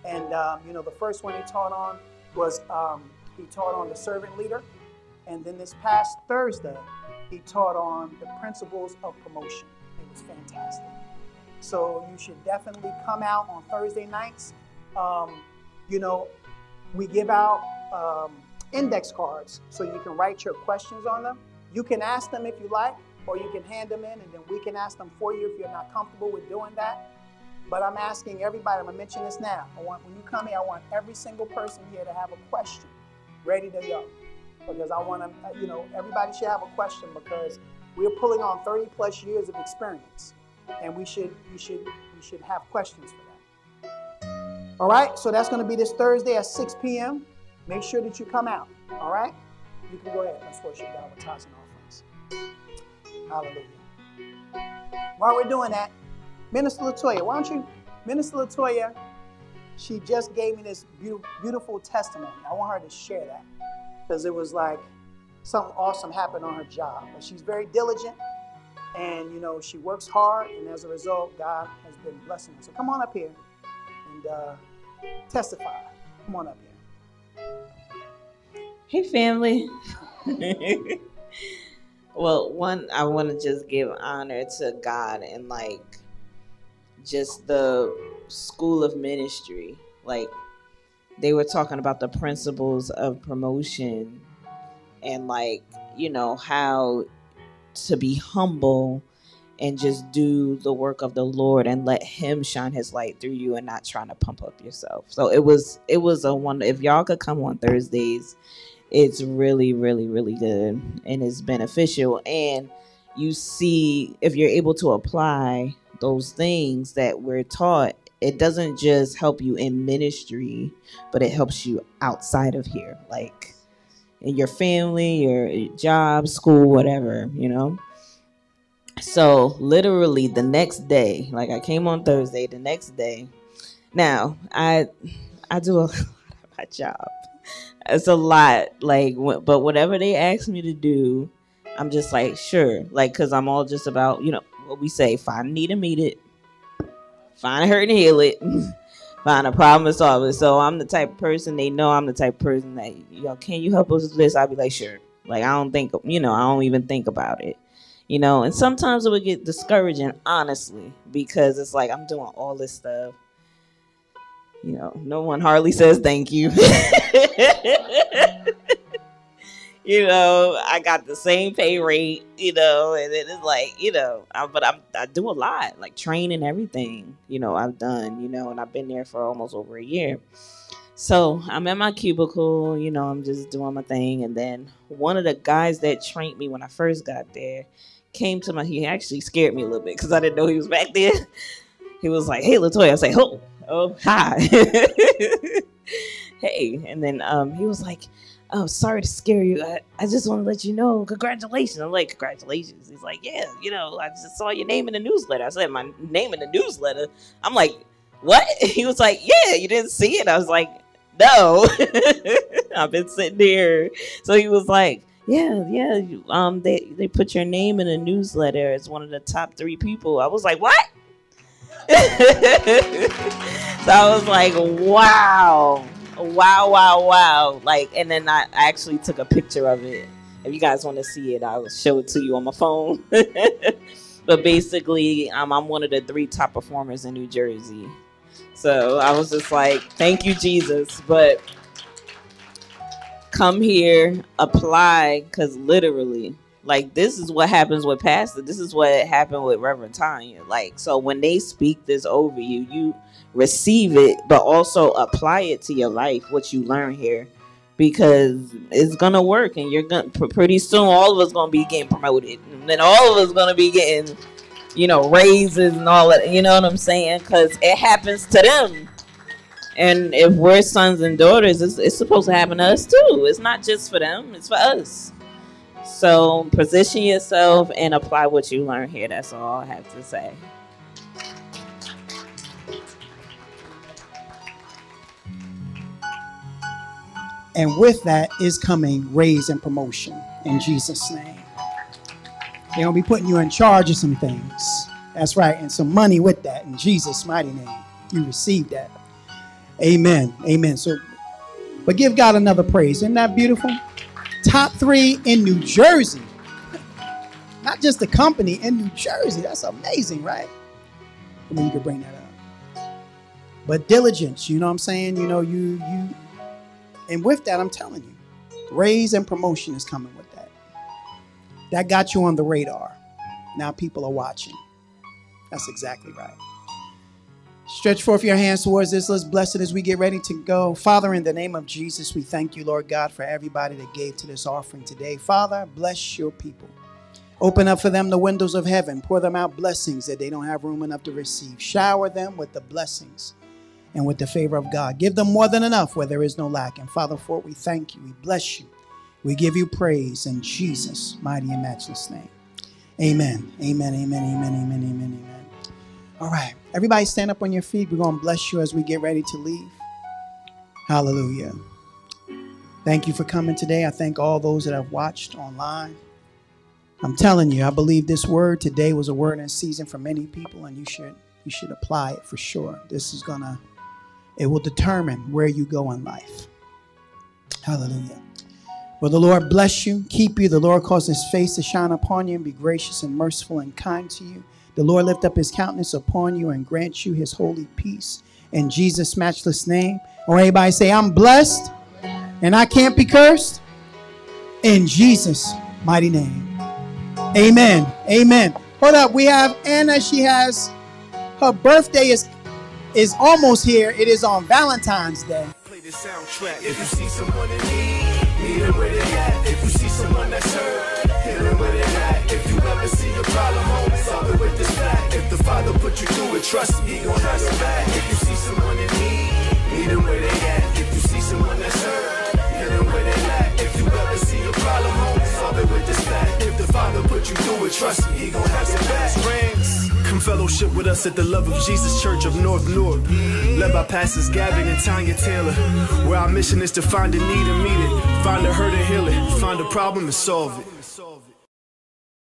A: And, um, you know, the first one he taught on was um, he taught on the servant leader. And then this past Thursday, he taught on the principles of promotion. It was fantastic. So you should definitely come out on Thursday nights. Um, you know, we give out um, index cards so you can write your questions on them. You can ask them if you like, or you can hand them in and then we can ask them for you if you're not comfortable with doing that. But I'm asking everybody, I'm gonna mention this now. I want when you come here, I want every single person here to have a question ready to go. Because I want to, uh, you know, everybody should have a question because we're pulling on 30 plus years of experience. And we should we should we should have questions for that. All right, so that's gonna be this Thursday at 6 p.m. Make sure that you come out. All right? You can go ahead. Let's worship God with tithes and offerings. Hallelujah. While we're doing that, Minister Latoya, why don't you, Minister Latoya, she just gave me this beautiful testimony. I want her to share that because it was like something awesome happened on her job. But she's very diligent and, you know, she works hard, and as a result, God has been blessing her. So come on up here and uh, testify. Come on up
B: here. Hey, family. well, one, I want to just give honor to God and like just the school of ministry. Like they were talking about the principles of promotion and like, you know, how to be humble and just do the work of the Lord and let him shine his light through you and not trying to pump up yourself. So it was it was a one if y'all could come on Thursdays, it's really really really good and it's beneficial and you see if you're able to apply those things that we're taught it doesn't just help you in ministry but it helps you outside of here like in your family your job school whatever you know so literally the next day like i came on thursday the next day. Now i i do a (laughs) my job. It's a lot like but whatever they ask me to do i'm just like sure. Like because i'm all just about you know what we say find a need and meet it find a hurt and heal it (laughs) find a problem and solve it. So i'm the type of person they know i'm the type of person that you know can you help us with this? I'll be like sure. Like i don't think you know i don't even think about it you know and sometimes it would get discouraging honestly because it's like i'm doing all this stuff you know no one hardly says thank you (laughs) you know, I got the same pay rate, you know, and it's like, you know, I, but I'm, I do a lot, like training everything, you know, I've done, you know, and I've been there for almost over a year. So I'm in my cubicle, you know, I'm just doing my thing. And then one of the guys that trained me when I first got there came to my, he actually scared me a little bit because I didn't know he was back there. (laughs) He was like, hey, Latoya. I was like, oh, oh, hi. (laughs) hey. And then um, he was like, oh, sorry to scare you. I, I just want to let you know, congratulations. I'm like, congratulations. He's like, yeah, you know, I just saw your name in the newsletter. I said, my name in the newsletter. I'm like, what? (laughs) He was like, yeah, you didn't see it. I was like, no, (laughs) I've been sitting here. So he was like, yeah, yeah, um, they they put your name in a newsletter as one of the top three people. I was like, what? (laughs) so I was like, wow wow, wow, wow. Like, and then I actually took a picture of it. If you guys want to see it, I will show it to you on my phone. (laughs) but basically, um, I'm one of the three top performers in New Jersey. So I was just like, thank you, Jesus. But come here, apply, because literally, like this is what happens with pastor. This is what happened with Reverend Tanya. Like, so when they speak this over you, you receive it, but also apply it to your life, what you learn here, because it's gonna work, and you're gonna pretty soon all of us gonna be getting promoted, and then all of us gonna be getting, you know, raises and all that. You know what I'm saying? Because it happens to them. And if we're sons and daughters, it's, it's supposed to happen to us too. It's not just for them, it's for us. So position yourself and apply what you learn here. That's all I have to say.
A: And with that is coming raise and promotion in Jesus' name. They're going to be putting you in charge of some things. That's right. And some money with that in Jesus' mighty name. You receive that. Amen. Amen. So, but give God another praise. Isn't that beautiful? Top three in New Jersey. Not just the company in New Jersey. That's amazing, right? I mean, you could bring that up. But diligence, you know what I'm saying? You know, you you and with that, I'm telling you, raise and promotion is coming with that. That got you on the radar. Now people are watching. That's exactly right. Stretch forth your hands towards this. Let's bless it as we get ready to go. Father, in the name of Jesus, we thank you, Lord God, for everybody that gave to this offering today. Father, bless your people. Open up for them the windows of heaven. Pour them out blessings that they don't have room enough to receive. Shower them with the blessings and with the favor of God. Give them more than enough where there is no lack. And Father, for it, we thank you. We bless you. We give you praise in Jesus' mighty and matchless name. Amen. Amen. Amen. Amen. Amen. Amen. Amen. All right. Everybody stand up on your feet. We're going to bless you as we get ready to leave. Hallelujah. Thank you for coming today. I thank all those that have watched online. I'm telling you, I believe this word today was a word in season for many people, and you should you should apply it for sure. This is gonna it will determine where you go in life. Hallelujah. Will the Lord bless you, keep you. The Lord cause his face to shine upon you and be gracious and merciful and kind to you. The Lord lift up his countenance upon you and grant you his holy peace. In Jesus' matchless name. Or anybody say, I'm blessed and I can't be cursed. In Jesus' mighty name. Amen. Amen. Hold up. We have Anna. She has her birthday is is almost here. It is on Valentine's Day. Meet them where they at. If you see someone that's hurt, hit them where they at. If you ever see a problem, home, solve it with this fact. If the Father put you through it, trust me, gon' have your back. If you see someone in need, meet them where they at. If you see someone that's hurt, hit them where they at. If you ever see a problem, home, solve it with this fact. If the Father put you through it, trust me, he gon' have your back. Come fellowship with us at the Love of Jesus Church of North Newark, led by Pastors Gavin and Tanya Taylor, where our mission is to find a need and meet it, find a hurt and heal it, find a problem and solve it.